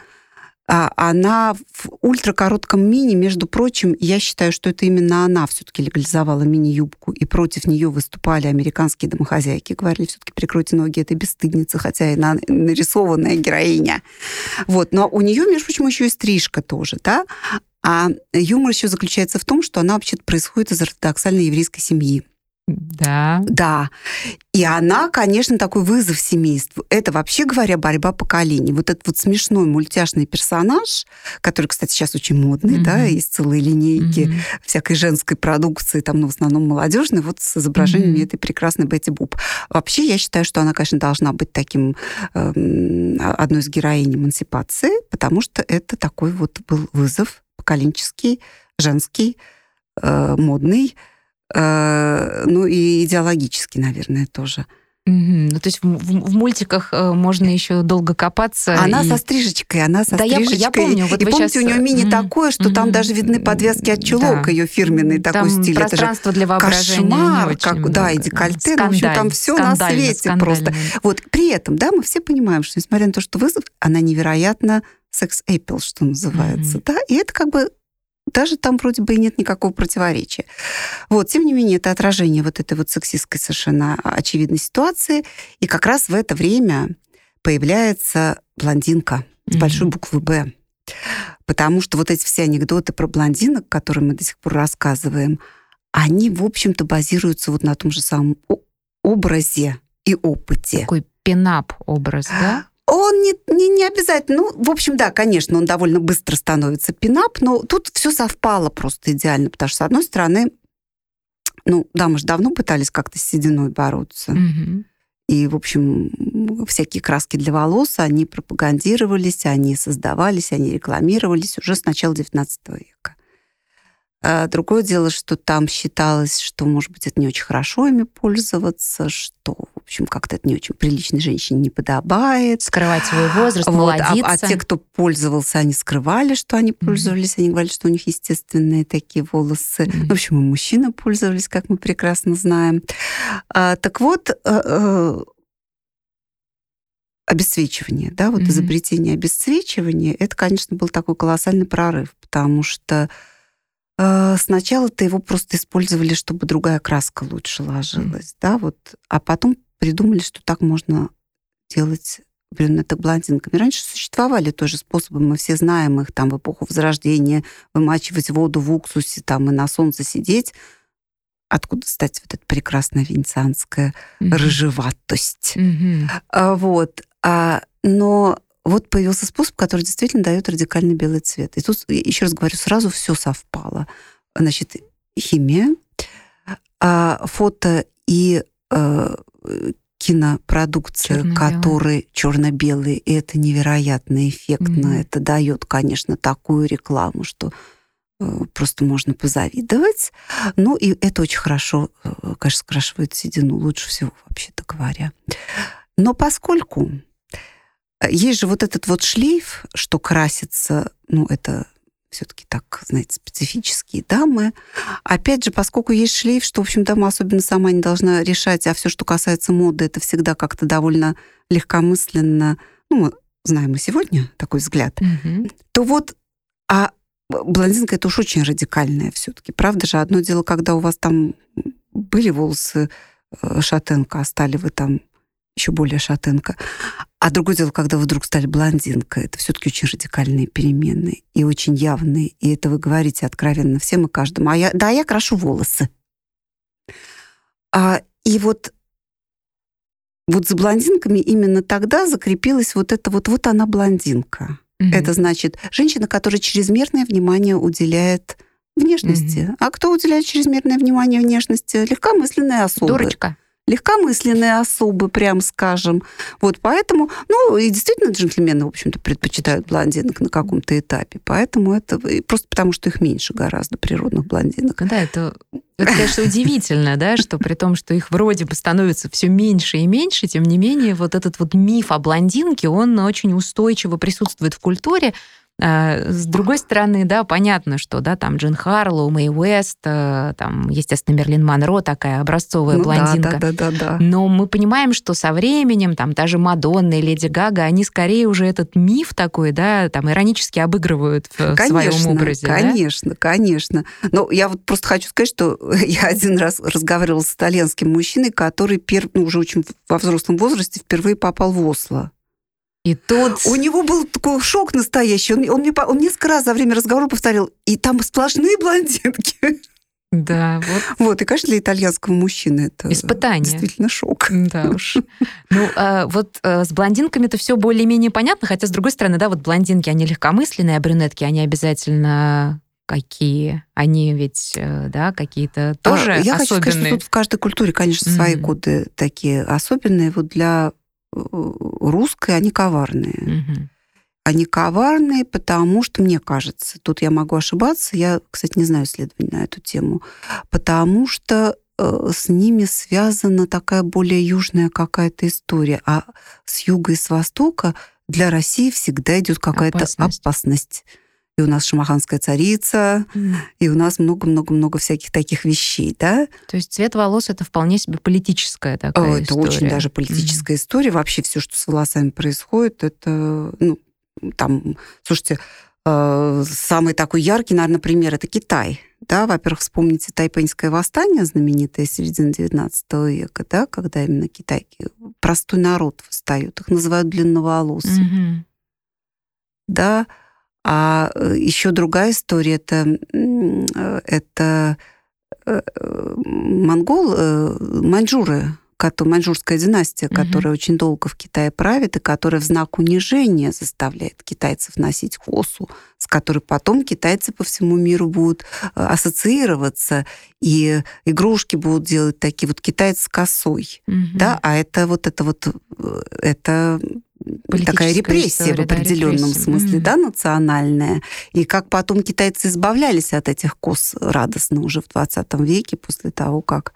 она в ультракоротком мини, между прочим, я считаю, что это именно она все-таки легализовала мини-юбку, и против нее выступали американские домохозяйки, говорили, все-таки прикройте ноги этой бесстыдницы, хотя и нарисованная героиня. Вот. Но у нее, между прочим, еще и стрижка тоже, да, а юмор еще заключается в том, что она вообще-то происходит из ортодоксальной еврейской семьи. Да. Да. И она, конечно, такой вызов семейству. Это, вообще говоря, борьба поколений. Вот этот вот смешной мультяшный персонаж, который, кстати, сейчас очень модный, mm-hmm. да, есть целые линейки mm-hmm. всякой женской продукции, там, ну, в основном молодежной, вот с изображениями mm-hmm. этой прекрасной Бетти Буб. Вообще, я считаю, что она, конечно, должна быть таким э, одной из героинь эмансипации, потому что это такой вот был вызов поколенческий, женский, э, модный, ну и идеологически, наверное, тоже. Mm-hmm. Ну, то есть в, в, в мультиках э, можно еще долго копаться. Она и... со стрижечкой, она со да, стрижечкой. Я, я помню. Вот и помните, сейчас... у нее мини mm-hmm. такое, что mm-hmm. там даже видны подвязки от чулок, да. ее фирменный там такой стиль. Пространство для воображения кошмар, как, много, да, и декольте. Ну, в общем, там все на свете просто. Вот при этом, да, мы все понимаем, что несмотря на то, что вызов, она невероятно секс-эпил, что называется, mm-hmm. да, и это как бы даже там вроде бы и нет никакого противоречия. Вот, тем не менее, это отражение вот этой вот сексистской совершенно очевидной ситуации. И как раз в это время появляется блондинка с mm-hmm. большой буквы «Б». Потому что вот эти все анекдоты про блондинок, которые мы до сих пор рассказываем, они, в общем-то, базируются вот на том же самом образе и опыте. Такой пинап образ, да? Он не, не, не обязательно. Ну, в общем, да, конечно, он довольно быстро становится пинап, но тут все совпало просто идеально, потому что, с одной стороны, ну, да, мы же давно пытались как-то с сединой бороться. Угу. И, в общем, всякие краски для волос, они пропагандировались, они создавались, они рекламировались уже с начала XIX века. А другое дело, что там считалось, что, может быть, это не очень хорошо ими пользоваться, что, в общем, как-то это не очень приличной женщине не подобает. Скрывать свой возраст, вот, а, а те, кто пользовался, они скрывали, что они пользовались, mm-hmm. они говорили, что у них естественные такие волосы. Mm-hmm. В общем, и мужчины пользовались, как мы прекрасно знаем. А, так вот, а, а, обесцвечивание, да, вот mm-hmm. изобретение обесцвечивания, это, конечно, был такой колоссальный прорыв, потому что Э, сначала-то его просто использовали, чтобы другая краска лучше ложилась, mm. да, вот, а потом придумали, что так можно делать брюнеток блондинками. Раньше существовали тоже способы, мы все знаем их, там, в эпоху Возрождения, вымачивать воду в уксусе, там, и на солнце сидеть. Откуда, кстати, вот эта прекрасная венецианская mm-hmm. рыжеватость. Mm-hmm. А, вот. А, но вот появился способ, который действительно дает радикальный белый цвет. И тут, еще раз говорю, сразу все совпало. Значит, химия, а, фото и а, кинопродукция, который черно-белый, и это невероятно эффектно. Mm-hmm. Это дает, конечно, такую рекламу, что э, просто можно позавидовать. Ну, и это очень хорошо, э, конечно, скрашивает седину, лучше всего, вообще-то говоря. Но поскольку есть же вот этот вот шлейф, что красится, ну, это все-таки так, знаете, специфические дамы. Опять же, поскольку есть шлейф, что, в общем, дама особенно сама не должна решать, а все, что касается моды, это всегда как-то довольно легкомысленно, ну, мы знаем и сегодня такой взгляд, mm-hmm. то вот, а блондинка это уж очень радикальная все-таки. Правда же, одно дело, когда у вас там были волосы э, шатенка, а стали вы там еще более шатенка. А другое дело, когда вы вдруг стали блондинкой, это все-таки очень радикальные перемены и очень явные. И это вы говорите откровенно всем и каждому. А я, да, я крашу волосы. А, и вот вот за блондинками именно тогда закрепилась вот это вот, вот она блондинка. Угу. Это значит женщина, которая чрезмерное внимание уделяет внешности. Угу. А кто уделяет чрезмерное внимание внешности? Легкомысленная особа. Дурочка легкомысленные особы, прям скажем. Вот поэтому, ну, и действительно джентльмены, в общем-то, предпочитают блондинок на каком-то этапе. Поэтому это просто потому, что их меньше гораздо, природных блондинок. Да, это, это конечно, удивительно, да, что при том, что их вроде бы становится все меньше и меньше, тем не менее, вот этот вот миф о блондинке, он очень устойчиво присутствует в культуре, с другой стороны, да, понятно, что, да, там Джин Харлоу, Мэй Уэст, э, там, естественно, Мерлин Монро, такая образцовая ну, блондинка. Да, да, да, да. Но мы понимаем, что со временем, там, даже Мадонна и Леди Гага, они скорее уже этот миф такой, да, там, иронически обыгрывают в, конечно, своем образе. Конечно, да? конечно. Но я вот просто хочу сказать, что я один раз разговаривала с итальянским мужчиной, который пер... ну, уже очень во взрослом возрасте впервые попал в Осло. И тут... У него был такой шок настоящий. Он, он, мне, он несколько раз за время разговора повторил, и там сплошные блондинки. Да, вот. Вот, и, конечно, для итальянского мужчины это Испытание. действительно шок. Да уж. Ну, а, вот а, с блондинками это все более-менее понятно, хотя, с другой стороны, да, вот блондинки, они легкомысленные, а брюнетки, они обязательно какие? Они ведь, э, да, какие-то тоже а, я особенные. Я хочу сказать, что тут в каждой культуре, конечно, свои mm-hmm. коды такие особенные. Вот для русской, они коварные. Угу. Они коварные, потому что, мне кажется, тут я могу ошибаться, я, кстати, не знаю исследований на эту тему, потому что э, с ними связана такая более южная какая-то история, а с юга и с востока для России всегда идет какая-то опасность. опасность и у нас шамаханская царица, mm. и у нас много-много-много всяких таких вещей, да. То есть цвет волос это вполне себе политическая такая это история. Это очень даже политическая mm. история. Вообще все, что с волосами происходит, это, ну, там, слушайте, э, самый такой яркий, наверное, пример это Китай. Да, во-первых, вспомните тайпаньское восстание, знаменитое середины XIX века, да, когда именно китайки, простой народ восстают, их называют длинноволосым. Mm-hmm. Да, а э, еще другая история это, э, это э, монгол, маньчжуры, маньчжурская династия, которая угу. очень долго в Китае правит, и которая в знак унижения заставляет китайцев носить косу, с которой потом китайцы по всему миру будут ассоциироваться, и игрушки будут делать такие вот китайцы с косой. Угу. Да, а это вот это вот это такая репрессия история, в определенном да, смысле, mm-hmm. да, национальная. И как потом китайцы избавлялись от этих кос радостно уже в 20 веке после того, как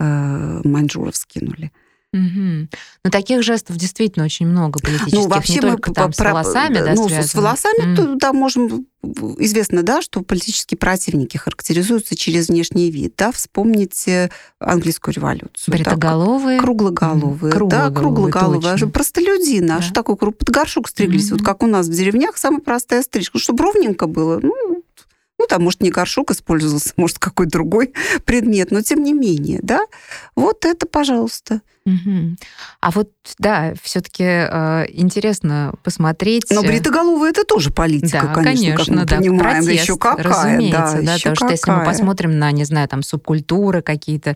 э, маньчжуров скинули. Угу. Но таких жестов действительно очень много политических, ну, вообще не только мы там про, с волосами, да, Ну, связано. с волосами, mm. да, можем... Известно, да, что политические противники характеризуются через внешний вид, да, вспомните английскую революцию. Бритоголовые. Да, круглоголовые. Mm. Да, круглоголовые. Точно. Простолюдины. Да. А что такое? Под горшок стриглись. Mm-hmm. Вот как у нас в деревнях, самая простая стрижка. Чтобы ровненько было. Ну, ну, там, может, не горшок использовался, может, какой-то другой предмет, но тем не менее, да. Вот это, пожалуйста. Угу. А вот, да, все-таки э, интересно посмотреть. Но бритоголовые это тоже политика, да, конечно, конечно, как мы да, понимаем. протест, еще какая, разумеется, да, да, еще потому какая. что если мы посмотрим на, не знаю, там субкультуры какие-то,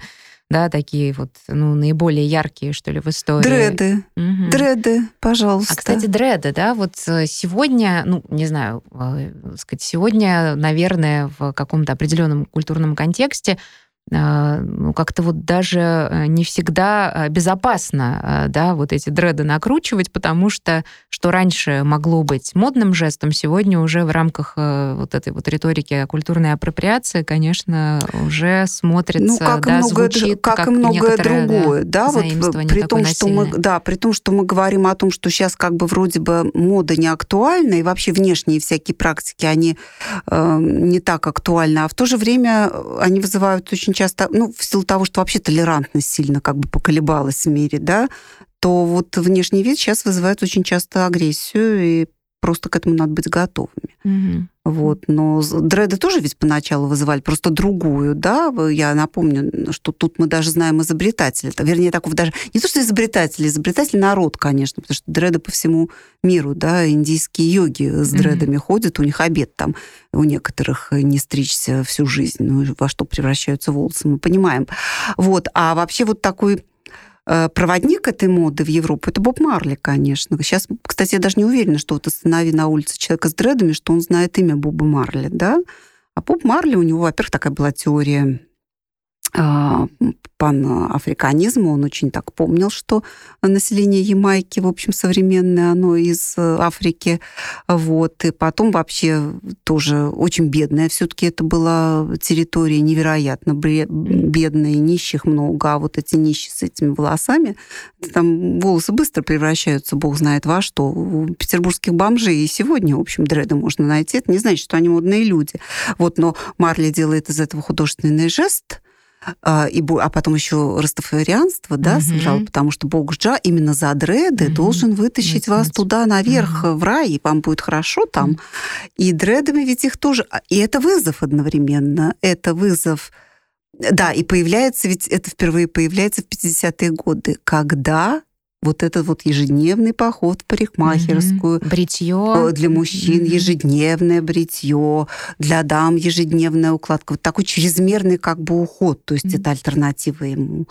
да, такие вот, ну, наиболее яркие, что ли, в истории. Дреды, Мгм. дреды, пожалуйста. А, кстати, дреды, да, вот э, сегодня, ну, не знаю, э, сказать, сегодня, наверное, в каком-то определенном культурном контексте э, ну, как-то вот даже э, не всегда э, безопасно, э, да, вот эти дреды накручивать, потому что что раньше могло быть модным жестом, сегодня уже в рамках э, вот этой вот риторики культурной апроприации, конечно, уже смотрится, ну, как да, и многое, звучит как, и многое некоторое, да, другое, да, вот при том, что мы, да, при том, что мы говорим о том, что сейчас как бы вроде бы мода не актуальна, и вообще внешние всякие практики, они э, не так актуальны, а в то же время они вызывают очень часто, ну, в силу того, что вообще толерантность сильно как бы поколебалась в мире, да, то вот внешний вид сейчас вызывает очень часто агрессию, и просто к этому надо быть готовыми. Мгм. Вот. Но дреды тоже ведь поначалу вызывали просто другую, да? Я напомню, что тут мы даже знаем изобретателя. Вернее, такого даже... Не то, что изобретатель, изобретатель народ, конечно, потому что дреды по всему миру, да, индийские йоги с дредами ходят, у них обед там, у некоторых не стричься всю жизнь, ну, во что превращаются волосы, мы понимаем. Вот. А вообще вот такой проводник этой моды в Европу, это Боб Марли, конечно. Сейчас, кстати, я даже не уверена, что вот останови на улице человека с дредами, что он знает имя Боба Марли, да? А Боб Марли, у него, во-первых, такая была теория панафриканизма. Он очень так помнил, что население Ямайки, в общем, современное, оно из Африки. Вот. И потом вообще тоже очень бедная. Все-таки это была территория невероятно бедная, нищих много. А вот эти нищие с этими волосами, там волосы быстро превращаются, бог знает во что. У петербургских бомжей и сегодня, в общем, дреды можно найти. Это не значит, что они модные люди. Вот, но Марли делает из этого художественный жест, а, и, бу- а потом еще растафарианство, да, Мгм. сыграл, потому что бог Джа именно за дреды Мгм. должен вытащить вас Вытянуть. туда наверх, в рай, и вам будет хорошо там. Мгм. И дредами ведь их тоже... а, И это вызов одновременно. Это вызов... Да, и появляется, ведь это впервые появляется в 50-е годы, когда вот этот вот ежедневный поход в парикмахерскую, Мгм. Бритье. Э, Для мужчин Мгм. ежедневное бритье, для дам ежедневная укладка. Вот такой чрезмерный как бы уход, то есть Мгм. это альтернатива ему.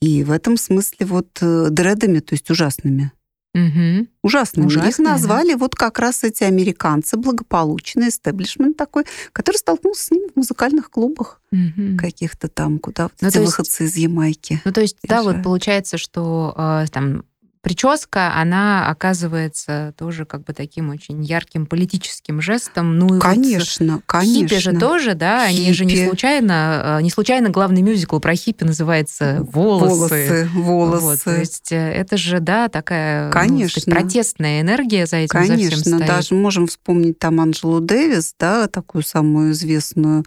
И в этом смысле вот э, дредами, то есть ужасными. Мгм. Ужасными. Их да. назвали вот как раз эти американцы, благополучный эстеблишмент такой, который столкнулся с ними в музыкальных клубах Мгм. каких-то там, куда Ну, эти то есть- выходцы из Ямайки. Ну, то есть, да, вот Приезжают. получается, что э, там прическа, она оказывается тоже как бы таким очень ярким политическим жестом. Ну, и вот Конечно, конечно. Хиппи же тоже, да, они же не Хиппи. случайно, э, не случайно главный мюзикл про хиппи называется «Волосы». Волосы, Вот, волосы. то есть э, это же, да, такая ну, Конечно. сказать, протестная энергия за этим за всем Конечно, стоит. даже можем вспомнить там Анджелу Дэвис, да, такую самую известную.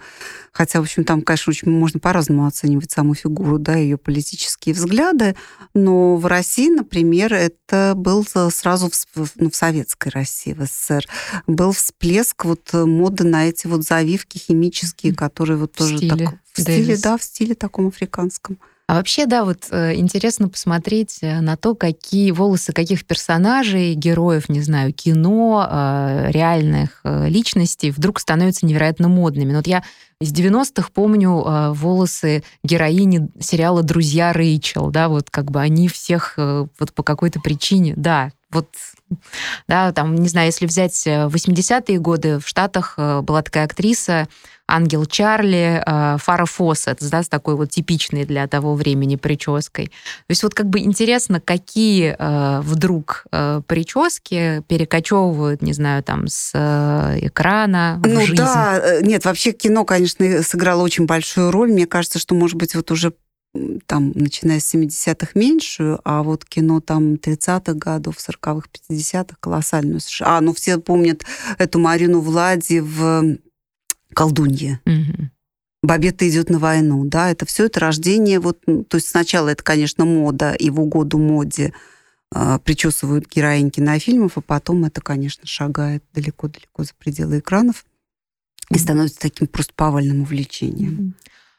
Хотя, в общем, там, конечно, очень можно по-разному оценивать саму фигуру, да, ее политические взгляды. Но в России, например, это был сразу в, ну, в советской России, в СССР, был всплеск вот моды на эти вот завивки химические, которые вот В тоже стиле так, в стиле, Дэвис. да, в стиле таком африканском. А вообще, да, вот э, интересно посмотреть э, на то, какие волосы каких персонажей, героев, не знаю, кино, э, реальных личностей вдруг становятся невероятно модными. Но вот я из 90-х помню волосы героини сериала «Друзья Рэйчел», да, вот как бы они всех вот по какой-то причине, да, вот, да, там, не знаю, если взять э, 80-е годы, в Штатах была такая актриса, Ангел Чарли, э, Фара Фоссет, да, с такой вот типичной для того времени прической. То есть вот как бы интересно, какие э, вдруг э, прически перекочевывают, не знаю, там с экрана в Ну жизнь. да, нет, вообще кино, конечно, сыграло очень большую роль. Мне кажется, что, может быть, вот уже там, начиная с 70-х, меньшую, а вот кино там 30-х годов, 40-х, 50-х колоссальную. совершенно. А, ну все помнят эту Марину Влади в «Колдунье». Мгм. Бабетта идет на войну, да, это все это рождение, вот, ну, то есть сначала это, конечно, мода, и в угоду моде э, причесывают героинь кинофильмов, а потом это, конечно, шагает далеко-далеко за пределы экранов и становится таким просто повальным увлечением.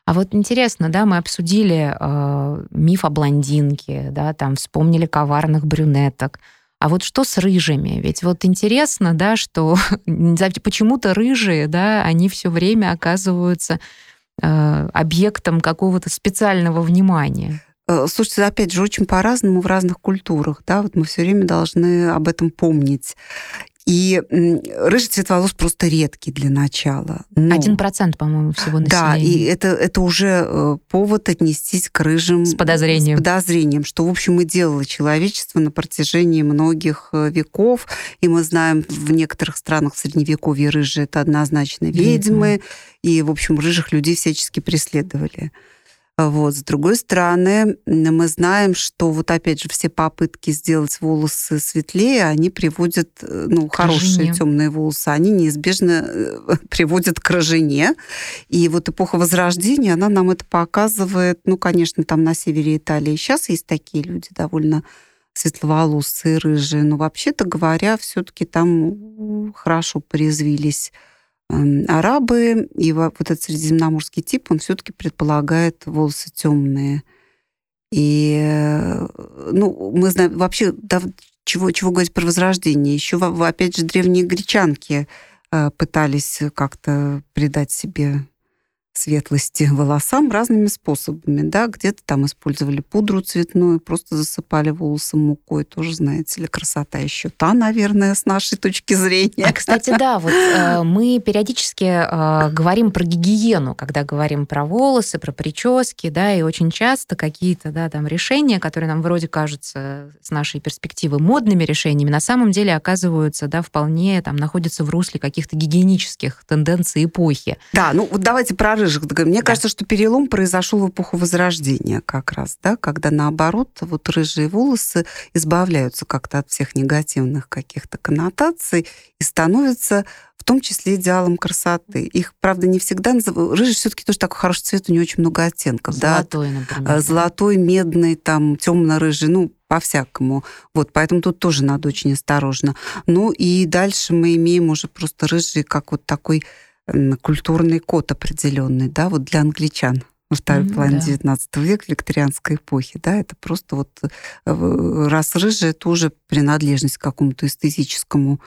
А вот интересно, да, мы обсудили э, миф о блондинке, да, там вспомнили коварных брюнеток. А вот что с рыжими? Ведь вот интересно, да, что почему-то рыжие, да, они все время оказываются э, объектом какого-то специального внимания. Э, слушайте, опять же, очень по-разному в разных культурах, да, вот мы все время должны об этом помнить. И рыжий цвет волос просто редкий для начала. Один процент, по-моему, всего населения. Да, и это, это уже э, повод отнестись к рыжим... С подозрением. С подозрением, что, в общем, и делало человечество на протяжении многих э, веков. И мы знаем, в некоторых странах в Средневековье рыжие – это однозначно ведьмы. Ведьмы. И, в общем, рыжих людей всячески преследовали. Вот. С другой стороны, мы знаем, что вот опять же все попытки сделать волосы светлее, они приводят, э, ну, к хорошие темные волосы, они неизбежно э, приводят к рожине. И вот эпоха Возрождения, она нам это показывает, ну, конечно, там на севере Италии сейчас есть такие люди довольно светловолосые, рыжие, но вообще-то говоря, все-таки там хорошо порезвились арабы, и вот этот средиземноморский тип, он все-таки предполагает волосы темные. И, э, ну, мы знаем вообще, да, чего, чего говорить про возрождение. Еще, опять же, древние гречанки э, пытались как-то придать себе светлости волосам разными способами, да, где-то там использовали пудру цветную, просто засыпали волосы мукой, тоже, знаете ли, красота еще та, наверное, с нашей точки зрения. А, кстати, да, вот э, мы периодически э, говорим про гигиену, когда говорим про волосы, про прически, да, и очень часто какие-то, да, там решения, которые нам вроде кажутся с нашей перспективы модными решениями, на самом деле оказываются, да, вполне там находятся в русле каких-то гигиенических тенденций эпохи. Да, ну вот давайте про рыжих. Мне да. кажется, что перелом произошел в эпоху Возрождения как раз, да, когда наоборот вот рыжие волосы избавляются как-то от всех негативных каких-то коннотаций и становятся в том числе идеалом красоты. Их, правда, не всегда называют... Рыжий все-таки тоже такой хороший цвет, у него очень много оттенков. Золотой, да? например. Золотой, медный, там, темно-рыжий, ну, по-всякому. Вот, поэтому тут тоже надо очень осторожно. Ну и дальше мы имеем уже просто рыжий, как вот такой культурный код определенный, да, вот для англичан во второй mm, половине XIX да. века, викторианской эпохи, да, это просто вот э, раз рыжая, это уже принадлежность к какому-то эстетическому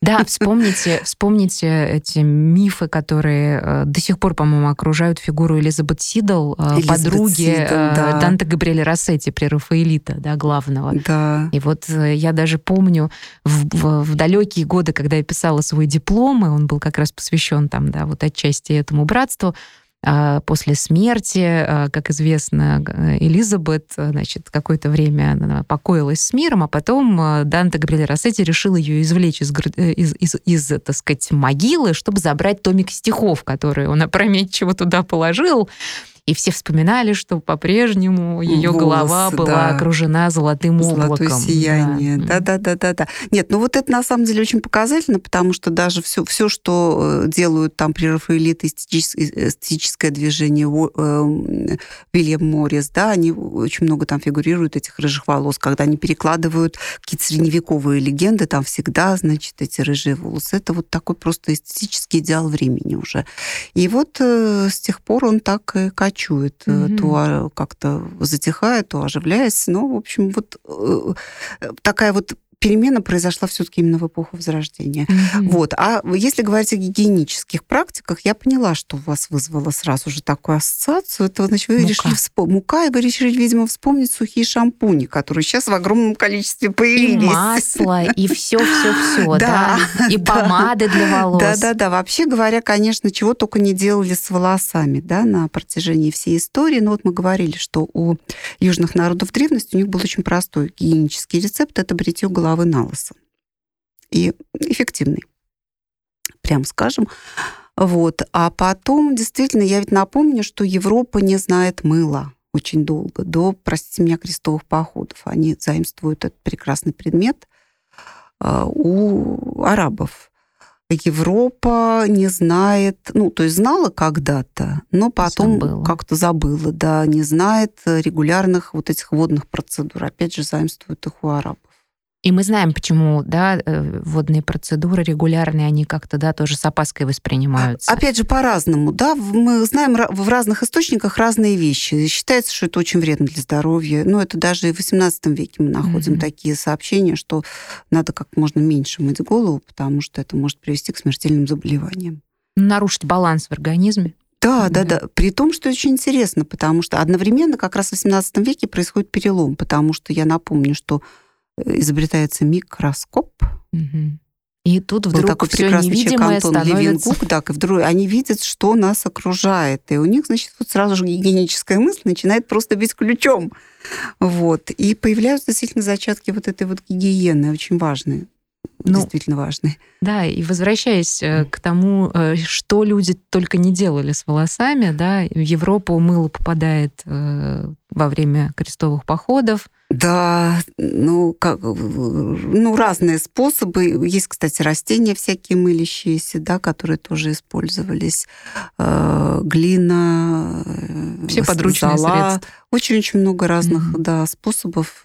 да, вспомните, вспомните эти мифы, которые э, до сих пор, по-моему, окружают фигуру Элизабет Сидл, э, подруги Сидл, э, да. Данте Габриэля Рассетти, прерафаэлита, да, главного. Да. И вот я даже помню в, в, в далекие годы, когда я писала свой диплом, и он был как раз посвящен там, да, вот отчасти этому братству, после смерти, а, как известно, Элизабет, значит, какое-то время она покоилась с миром, а потом а, Данте Габриэль Рассетти решил ее извлечь из, э, из, из, из, так сказать, могилы, чтобы забрать томик стихов, которые он опрометчиво туда положил и все вспоминали, что по-прежнему ее голова была да. окружена золотым облаком. Золотое сияние. Да. да, да, да, да, Нет, ну вот это на самом деле очень показательно, потому что даже все, все что э, делают там при Рафаэлите эстетическое, эстетическое движение э, Вильям Моррис, да, они очень много там фигурируют этих рыжих волос, когда они перекладывают какие-то средневековые легенды, там всегда, значит, эти рыжие волосы. Это вот такой просто эстетический идеал времени уже. И вот э, с тех пор он так и качает кочует, mm-hmm. то как-то затихает, то оживляется. Ну, в общем, вот э, такая вот перемена произошла все-таки именно в эпоху Возрождения. Mm-hmm. Вот. А если говорить о гигиенических практиках, я поняла, что у вас вызвало сразу же такую ассоциацию. Это, значит, вы мука. решили вспомнить мука, и вы решили, видимо, вспомнить сухие шампуни, которые сейчас в огромном количестве появились. И масло, и все, все, все, да. И помады для волос. Да, да, да. Вообще говоря, конечно, чего только не делали с волосами, да, на протяжении всей истории. Но вот мы говорили, что у южных народов древности у них был очень простой гигиенический рецепт. Это бритье головы головы на лысо. И эффективный, прям скажем. Вот. А потом, действительно, я ведь напомню, что Европа не знает мыла очень долго, до, простите меня, крестовых походов. Они заимствуют этот прекрасный предмет а, у арабов. Европа не знает, ну, то есть знала когда-то, но потом как-то забыла, да, не знает регулярных вот этих водных процедур. Опять же, заимствуют их у арабов. И мы знаем, почему, да, э, водные процедуры регулярные, они как-то, да, тоже с опаской воспринимаются. Опять же, по-разному, да, мы знаем в разных источниках разные вещи. Считается, что это очень вредно для здоровья. Ну, это даже и в XVIII веке мы находим mm-hmm. такие сообщения, что надо как можно меньше мыть голову, потому что это может привести к смертельным заболеваниям. Нарушить баланс в организме. Да, да, да, да. При том, что очень интересно, потому что одновременно как раз в XVIII веке происходит перелом, потому что я напомню, что изобретается микроскоп. Угу. И тут вдруг Был такой прекрасный человек Антон становится... Левингук, так, и вдруг они видят, что нас окружает. И у них, значит, вот сразу же гигиеническая мысль начинает просто бить ключом. Вот. И появляются действительно зачатки вот этой вот гигиены, очень важные ну, действительно важные. Да, и возвращаясь mm. к тому, э, что люди только не делали с волосами, да, в Европу мыло попадает э, во время крестовых походов. Да, ну, как, ну, разные способы. Есть, кстати, растения всякие мылящиеся, да, которые тоже использовались. Глина, Все подручные зола. средства. Очень-очень много разных, mm-hmm. да, способов,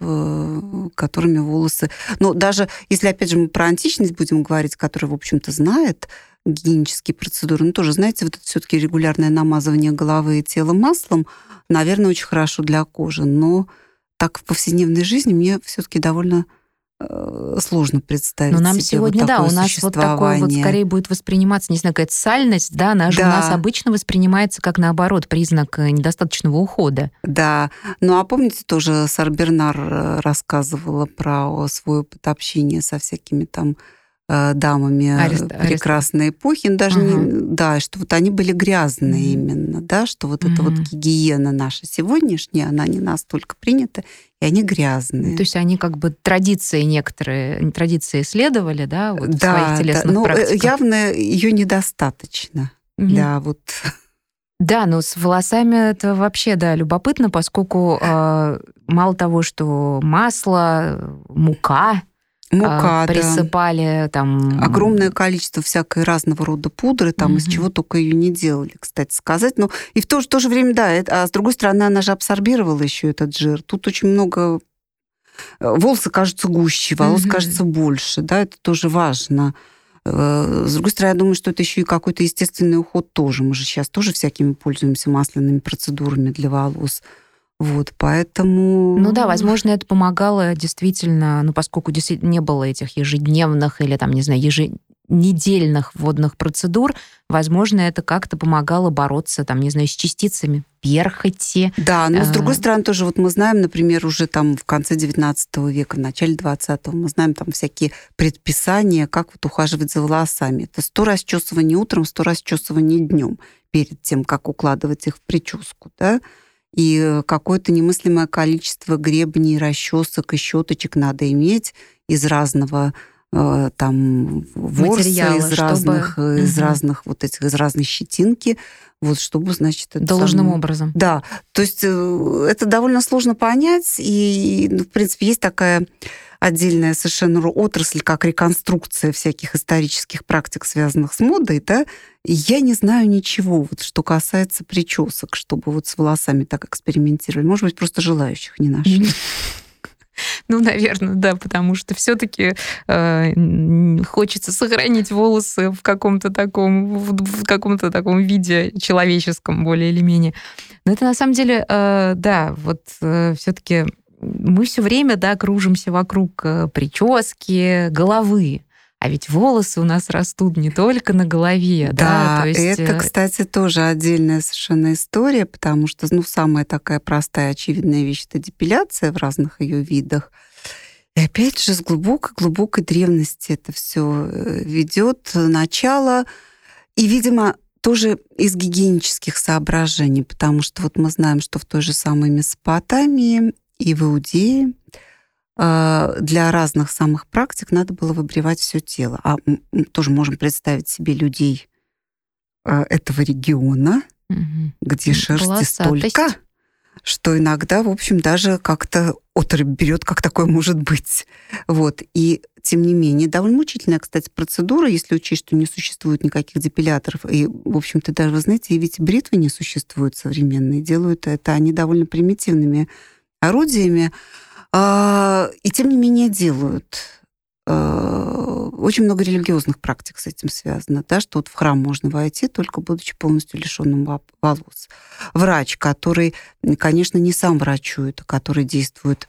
которыми волосы... Ну, даже если, опять же, мы про античность будем говорить, которая, в общем-то, знает гигиенические процедуры, ну, тоже, знаете, вот это все таки регулярное намазывание головы и тела маслом, наверное, очень хорошо для кожи, но так в повседневной жизни мне все-таки довольно э, сложно представить. Но нам себе сегодня, вот да, у нас вот такое вот скорее будет восприниматься, не знаю, какая-то сальность, да, же да. у нас обычно воспринимается как наоборот признак э, недостаточного ухода. Да, ну а помните тоже Сар Бернар э, рассказывала про свой опыт общения со всякими там дамами Арест, прекрасной арест. эпохи, ну, даже угу. не, да, что вот они были грязные именно, да, что вот угу. эта вот гигиена наша сегодняшняя, она не настолько принята, и они грязные. То есть они как бы традиции некоторые, традиции исследовали, да, вот да, в своих телесных да, ну, практиках. явно ее недостаточно угу. для вот да, но с волосами это вообще, да, любопытно, поскольку э, мало того, что масло, мука, Мука, присыпали да. там... Огромное количество всякой разного рода пудры, там mm-hmm. из чего только ее не делали, кстати сказать. Но и в то, в то же время, да, это, а с другой стороны, она же абсорбировала еще этот жир. Тут очень много... Э, волосы кажутся гуще, волос mm-hmm. кажется больше, да, это тоже важно. Э, с другой стороны, я думаю, что это еще и какой-то естественный уход тоже. Мы же сейчас тоже всякими пользуемся масляными процедурами для волос. Вот, поэтому... Ну да, возможно, это помогало действительно, ну, поскольку действительно не было этих ежедневных или, там, не знаю, еженедельных водных процедур, возможно, это как-то помогало бороться, там, не знаю, с частицами перхоти. Да, но с другой э. стороны тоже вот мы знаем, например, уже там в конце 19 века, в начале 20 мы знаем там всякие предписания, как вот ухаживать за волосами. Это сто раз чесывание утром, сто раз чесывание днем перед тем, как укладывать их в прическу, да, и какое-то немыслимое количество гребней, расчесок и щеточек надо иметь из разного э, там ворса, Материала, из разных, чтобы... из угу. разных вот этих, из разной щетинки, вот чтобы, значит, это должным сам... образом. Да, то есть э, это довольно сложно понять, и, ну, в принципе, есть такая отдельная совершенно отрасль, как реконструкция всяких исторических практик, связанных с модой, да, я не знаю ничего, вот, что касается причесок, чтобы вот с волосами так экспериментировали. Может быть, просто желающих не нашли. Ну, наверное, да, потому что все-таки э, хочется сохранить волосы в каком-то таком, в, в каком-то таком виде человеческом, более или менее. Но это на самом деле, э, да, вот э, все-таки мы все время, да, кружимся вокруг э, прически, головы. А ведь волосы у нас растут не только на голове, да. Да, то есть... это, э, кстати, тоже отдельная совершенно история, потому что, ну, самая такая простая, очевидная вещь это депиляция в разных ее видах. И опять же, с глубокой-глубокой древности это все э, ведет начало. И, видимо, тоже из гигиенических соображений, потому что вот мы знаем, что в той же самой Месопотамии и в Иудее для разных самых практик надо было выбривать все тело. А мы тоже можем представить себе людей а, этого региона, угу. где шерсти столько, что иногда, в общем, даже как-то отрыв берет, как такое может быть. Вот. И тем не менее, довольно мучительная, кстати, процедура, если учесть, что не существует никаких депиляторов. И, в общем-то, даже, вы знаете, ведь бритвы не существуют современные. Делают это они довольно примитивными орудиями. А, и тем не менее делают. А, очень много религиозных практик с этим связано, да, что вот в храм можно войти, только будучи полностью лишенным волос. Врач, который, конечно, не сам врачует, а который действует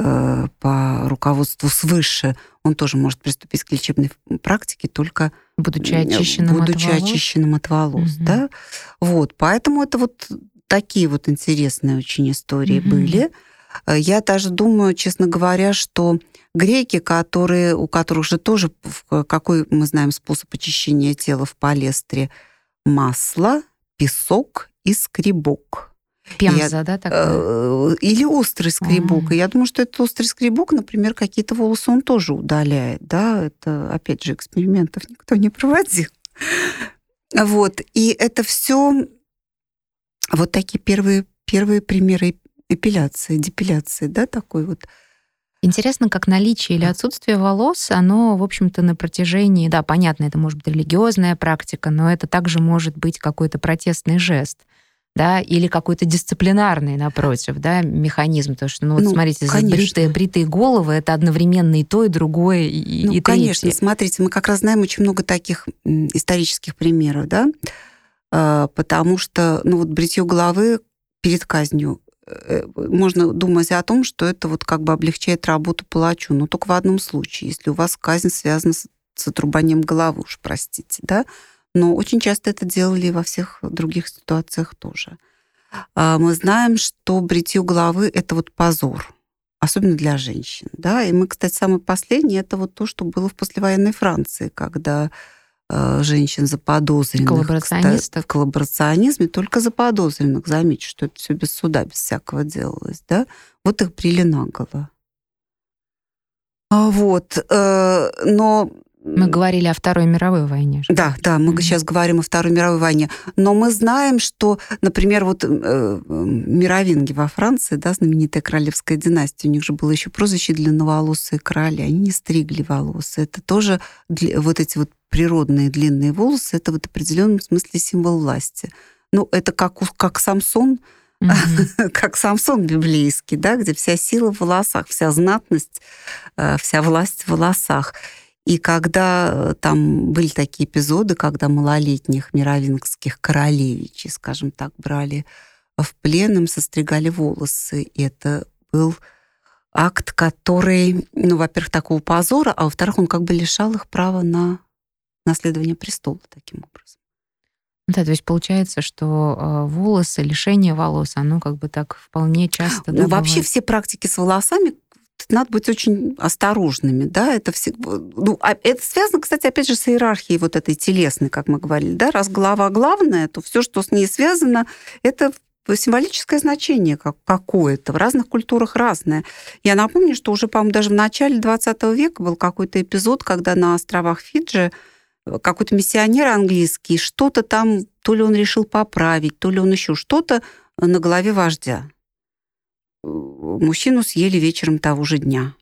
э, по руководству свыше, он тоже может приступить к лечебной практике, только будучи очищенным будучи от волос. очищенным от волос, угу. да. Вот, поэтому это вот такие вот интересные очень истории угу. были. Э, я даже думаю, честно говоря, что греки, которые, у которых же тоже какой мы знаем способ очищения тела в палестре, масло, песок и скребок. Пемза, я, да, такой? Э, или острый скребок. Mm. И я думаю, что этот острый скребок, например, какие-то волосы он тоже удаляет. Да, это, опять же, экспериментов никто не проводил. Вот. И это все вот такие первые, первые примеры эпиляции, депиляции, да, такой вот. Интересно, как наличие или отсутствие волос, оно, в общем-то, на протяжении, да, понятно, это может быть религиозная практика, но это также может быть какой-то протестный жест да, или какой-то дисциплинарный, напротив, да, механизм. То, что, ну, вот ну, смотрите, бритые, бритые головы — это одновременно и то, и другое, и, ну, и конечно, третье. смотрите, мы как раз знаем очень много таких исторических примеров, да, а, потому что, ну, вот бритье головы перед казнью можно думать о том, что это вот как бы облегчает работу палачу, но только в одном случае, если у вас казнь связана с, с отрубанием головы, уж простите, да, но очень часто это делали во всех других ситуациях тоже. А, мы знаем, что бритье головы — это вот позор, особенно для женщин. Да? И мы, кстати, самый последний — это вот то, что было в послевоенной Франции, когда женщин заподозренных коллаборационистов. в коллаборационизме, только заподозренных, заметьте, что это все без суда, без всякого делалось, да, вот их брили наголо. А вот, э, но мы говорили о Второй мировой войне. Же. Да, да, мы mm-hmm. сейчас говорим о Второй мировой войне. Но мы знаем, что, например, вот э, мировинги во Франции, да, знаменитая королевская династия, у них же было еще прозвище длинноволосые короли, они не стригли волосы. Это тоже вот эти вот природные длинные волосы, это в определенном смысле символ власти. Ну, это как, как Самсон, mm-hmm. как Самсон библейский, да, где вся сила в волосах, вся знатность, э, вся власть в волосах. И когда э, там были такие эпизоды, когда малолетних мировингских королевичей, скажем так, брали в плен, им состригали волосы. И это был акт, который, ну, во-первых, такого позора, а во-вторых, он как бы лишал их права на наследование престола таким образом. Да, то есть получается, что э, волосы, лишение волос, оно как бы так вполне часто... Ну, да, вообще бывает. все практики с волосами, надо быть очень осторожными, да, это все, ну, а это связано, кстати, опять же, с иерархией вот этой телесной, как мы говорили, да, раз голова главная, то все, что с ней связано, это символическое значение какое-то. В разных культурах разное. Я напомню, что уже, по-моему, даже в начале 20 века был какой-то эпизод, когда на островах Фиджи какой-то миссионер английский что-то там, то ли он решил поправить, то ли он еще что-то на голове вождя мужчину съели вечером того же дня.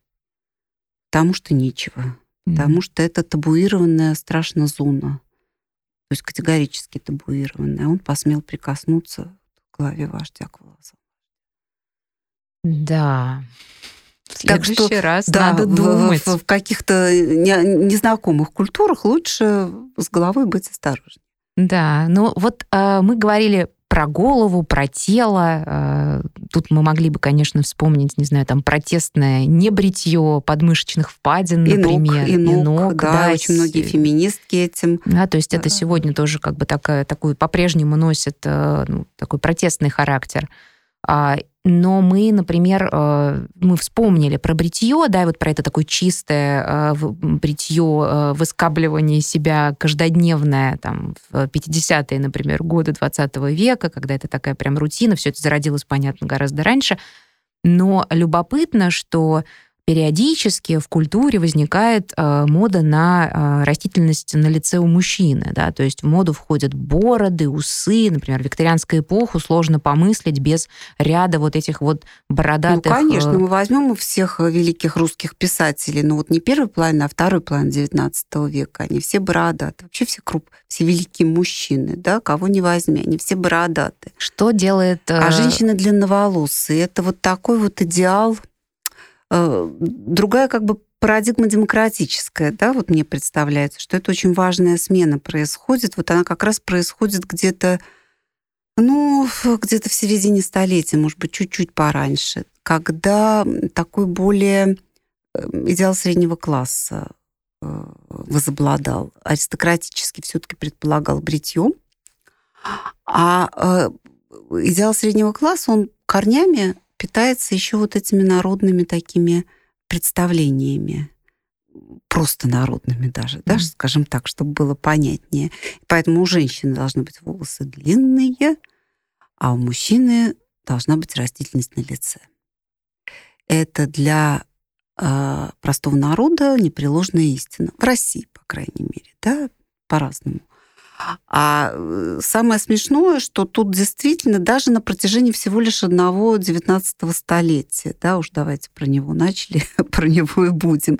Потому что нечего. Mm-hmm. Потому что это табуированная страшно зона. То есть категорически табуированная. Он посмел прикоснуться к голове вождя к волосам. Да. В следующий так что, раз да, надо думать. В, в, в каких-то незнакомых культурах лучше с головой быть осторожнее. Да, ну вот э, мы говорили про голову, про тело. Э, тут мы могли бы, конечно, вспомнить, не знаю, там протестное небритье подмышечных впадин, и например. Ног, и, ног, и ног, да, да, очень многие феминистки этим. Да, то есть это сегодня тоже как бы такая, такую по-прежнему носит э, ну, такой протестный характер. А, но мы, например, э, мы вспомнили про бритье, да, вот про это такое чистое э, бритье, э, выскабливание себя каждодневное, там, в 50-е, например, годы 20 века, когда это такая прям рутина, все это зародилось, понятно, гораздо раньше. Но любопытно, что периодически в культуре возникает э, мода на э, растительность на лице у мужчины, да, то есть в моду входят бороды, усы, например, в викторианскую эпоху сложно помыслить без ряда вот этих вот бородатых... Ну, конечно, э, мы возьмем всех великих русских писателей, ну вот не первый план, а второй план XIX века, они все бородаты, вообще все круп, все великие мужчины, да, кого не возьми, они все бородаты. Что делает... А женщины длинноволосые, это вот такой вот идеал э, другая как бы парадигма демократическая, да, вот мне представляется, что это очень важная смена происходит. Вот она как раз происходит где-то, ну, где-то в середине столетия, может быть, чуть-чуть пораньше, когда такой более э, идеал среднего класса э, возобладал. Аристократически все-таки предполагал бритье. А э, идеал среднего класса, он корнями питается еще вот этими народными такими представлениями просто народными даже, mm-hmm. да, скажем так, чтобы было понятнее. Поэтому у женщины должны быть волосы длинные, а у мужчины должна быть растительность на лице. Это для э, простого народа непреложная истина. В России, по крайней мере, да, по-разному. А э, самое смешное, что тут действительно даже на протяжении всего лишь одного 19 столетия, да, уж давайте про него начали, про него и будем,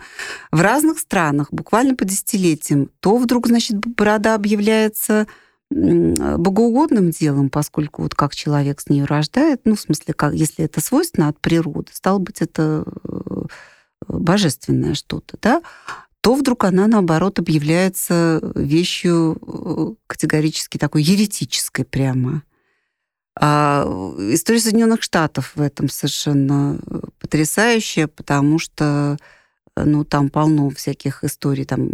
в разных странах, буквально по десятилетиям, то вдруг, значит, борода объявляется богоугодным делом, поскольку вот как человек с ней рождает, ну, в смысле, как, если это свойственно от природы, стало быть, это э, божественное что-то, да, то вдруг она, наоборот, объявляется вещью э, категорически такой еретической прямо. А история Соединенных Штатов в этом совершенно потрясающая, потому что ну, там полно всяких историй, там,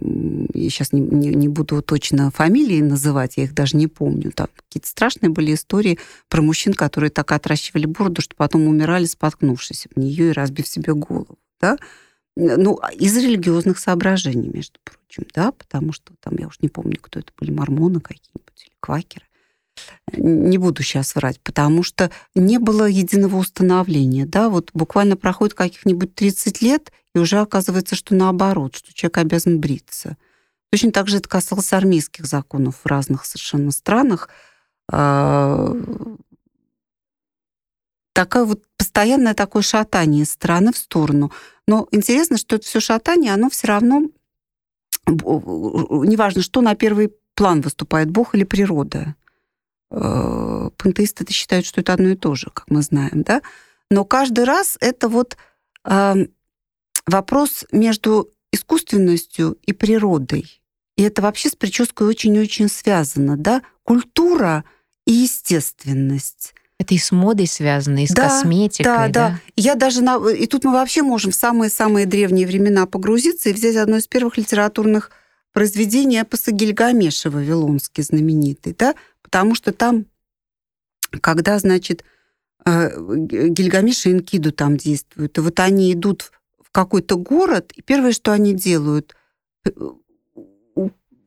я сейчас не, не, не буду точно фамилии называть, я их даже не помню, там какие-то страшные были истории про мужчин, которые так отращивали бороду, что потом умирали, споткнувшись в нее и разбив себе голову, да, ну, а из религиозных соображений, между прочим, да, потому что там, я уж не помню, кто это были, мормоны какие-нибудь или квакеры. Не буду сейчас врать, потому что не было единого установления, да, вот буквально проходит каких-нибудь 30 лет, и уже оказывается, что наоборот, что человек обязан бриться. Точно так же это касалось армейских законов в разных совершенно странах. А, такое вот постоянное такое шатание страны в сторону. Но интересно, что это все шатание, оно все равно, неважно, что на первый план выступает, Бог или природа. Э, пантеисты считают, что это одно и то же, как мы знаем, да? Но каждый раз это вот э, вопрос между искусственностью и природой. И это вообще с прической очень-очень связано, да? Культура и естественность. Это и с модой связано, и с да, косметикой. Да, да, да. Я даже на... И тут мы вообще можем в самые-самые древние времена погрузиться и взять одно из первых литературных произведений эпоса Гильгамеша Вавилонский знаменитый, да, потому что там, когда, значит, э, Гильгамеш и Инкиду там действуют, и вот они идут в какой-то город, и первое, что они делают, э,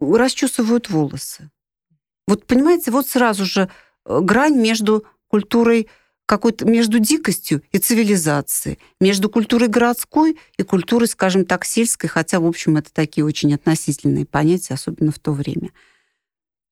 расчесывают волосы. Вот понимаете, вот сразу же э, грань между культурой какой-то между дикостью и цивилизацией, между культурой городской и культурой, скажем так, сельской, хотя, в общем, это такие очень относительные понятия, особенно в то время.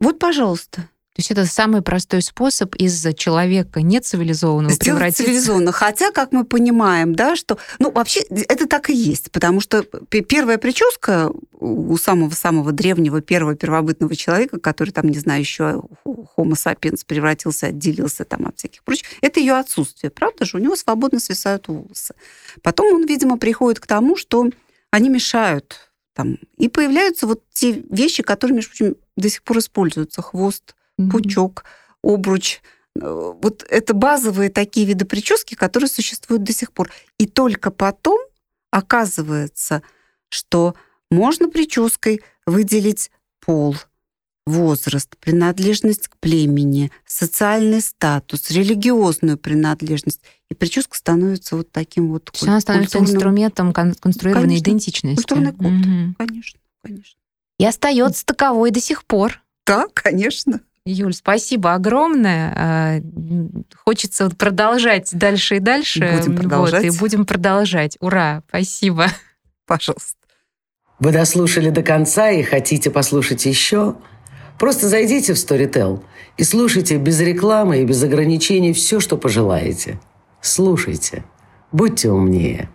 Вот, пожалуйста, то есть это самый простой способ из человека нецивилизованного Сделать превратиться... цивилизованно. Хотя, как мы понимаем, да, что... Ну, вообще, это так и есть, потому что первая прическа у самого-самого древнего первого первобытного человека, который там, не знаю, еще Homo sapiens превратился, отделился там от всяких прочих, это ее отсутствие. Правда же? У него свободно свисают волосы. Потом он, видимо, приходит к тому, что они мешают там. И появляются вот те вещи, которые, между прочим, до сих пор используются. Хвост, mm-hmm. пучок, обруч. Э, вот это базовые такие виды прически, которые существуют до сих пор. И только потом оказывается, что можно прической выделить пол, возраст, принадлежность к племени, социальный статус, религиозную принадлежность. И прическа становится вот таким вот куль- Она становится инструментом конструированной конечно, идентичности. Культурный код, угу. конечно, конечно. И остается таковой до сих пор. Да, конечно. Юль, спасибо огромное. А, хочется продолжать дальше и дальше. Будем продолжать. Вот, и будем продолжать. Ура, спасибо. Пожалуйста. Вы дослушали до конца и хотите послушать еще? Просто зайдите в Storytel и слушайте без рекламы и без ограничений все, что пожелаете. Слушайте. Будьте умнее.